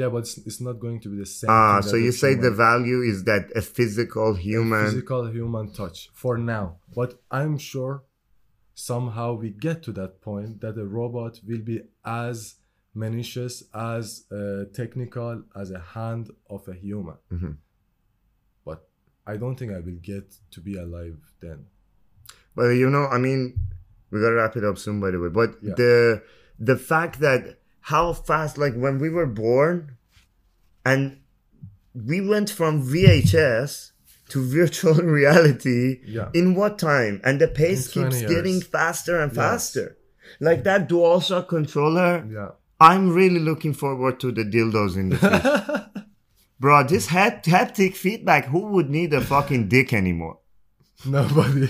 Yeah, but it's, it's not going to be the same.
Ah, so you say the value is that a physical human.
a physical human touch for now. But I'm sure somehow we get to that point that a robot will be as malicious, as uh, technical as a hand of a human.
Mhm.
But I don't think I will get to be alive then.
But you know, I mean, we gotta wrap it up soon, by the way. But
Yeah.
the the fact that how fast, like when we were born, and we went from VHS to virtual reality
Yeah.
in what time? And the pace keeps
years.
getting faster and
Yes.
faster. Like that DualShock controller,
Yeah.
I'm really looking forward to the dildos in the future. Bro, this hat- haptic feedback, who would need a fucking dick anymore?
Nobody.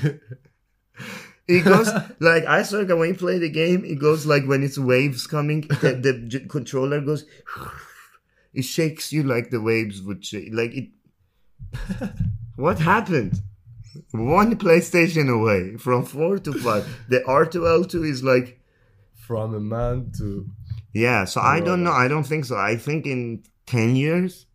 It goes like I swear when you play the game, it goes like when it's waves coming, the, the j- controller goes. It shakes you like the waves would shake. Like it. What happened? One PlayStation away from four to five. The R2L2 is like
From a man to.
yeah. So I don't know. I don't think so. I think in ten years,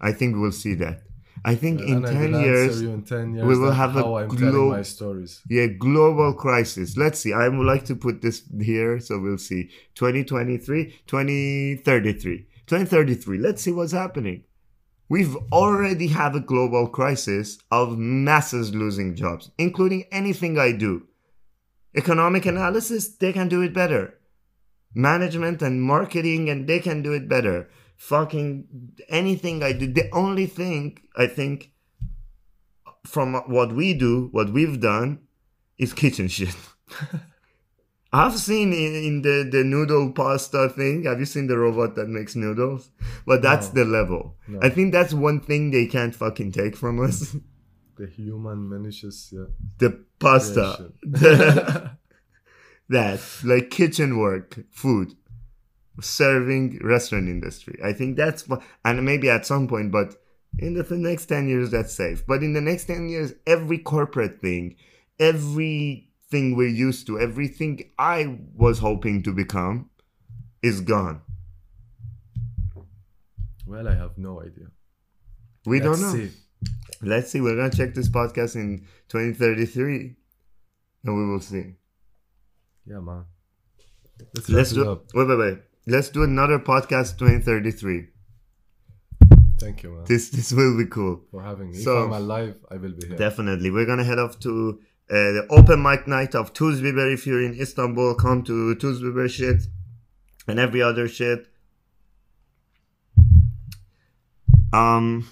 I think we'll see that. I think in
I
ten years,
you in 10 years
we will have a
how I'm
glo-
stories.
Yeah, global crisis. Let's see. I would like to put this here, so we'll see. 2023, 2033. 2033. Let's see what's happening. We've already have a global crisis of masses losing jobs, including anything I do. Economic analysis, they can do it better. Management and marketing, and they can do it better. Fucking anything I do. The only thing I think from what we do, what we've done, is kitchen shit. I've seen in, in the, the noodle pasta thing. Have you seen the robot that makes noodles? But that's
No.
the level.
No.
I think that's one thing they can't fucking take from us.
The human malicious, yeah.
the pasta. that like kitchen work, food, serving, restaurant industry. I think that's and maybe at some point, but in the, the next ten years, that's safe. But in the next ten years, every corporate thing, everything we're used to, everything I was hoping to become, is gone.
Well, I have no idea.
We
Let's
don't know.
see.
Let's see. We're gonna check this podcast in 2033, and we will see.
Yeah, man. Let's,
Let's
it
do.
up.
Wait, wait, wait. Let's do another podcast 2033.
Thank you, man,
This this will be cool.
for having me.
So-
if I'm alive, I will be here.
Definitely. We're gonna head off to uh, the open mic night of Tuzbiber. If you're in Istanbul, come to Tuzbiber shit and every other shit. Um,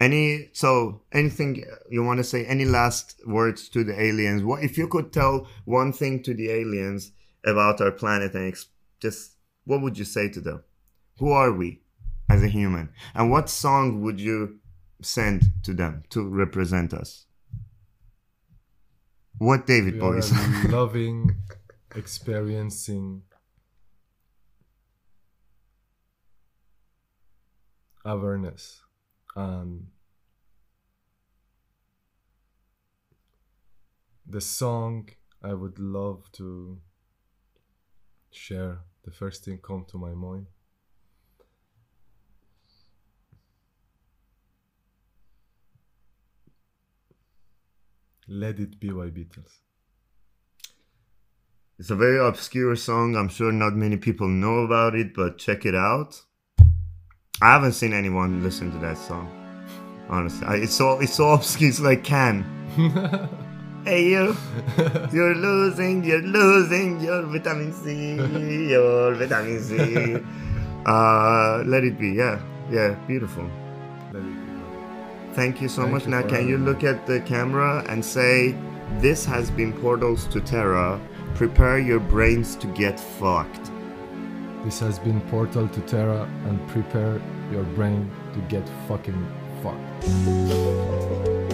any so anything you want to say? Any last words to the aliens? What if you could tell one thing to the aliens about our planet and ex- just what would you say to them? Who are we as a human? And what song would you send to them to represent us? What David
we
Boys?
loving, experiencing awareness and the song I would love to share. The first thing come to my mind Let It Be by Beatles.
It's a very obscure song. I'm sure not many people know about it, but check it out. I haven't seen anyone listen to that song. Honestly, I, it's so it's so obscure. It's like can. hey you, you're losing, you're losing your vitamin C, your vitamin C. Uh, let it be. Yeah, yeah, beautiful.
Let It Be.
Thank you so
Thank
much.
you
now, can you look at the camera and say, "This has been Portals to Terra. Prepare your brains to get fucked."
This has been Portal to Terra and prepare your brain to get fucking fucked.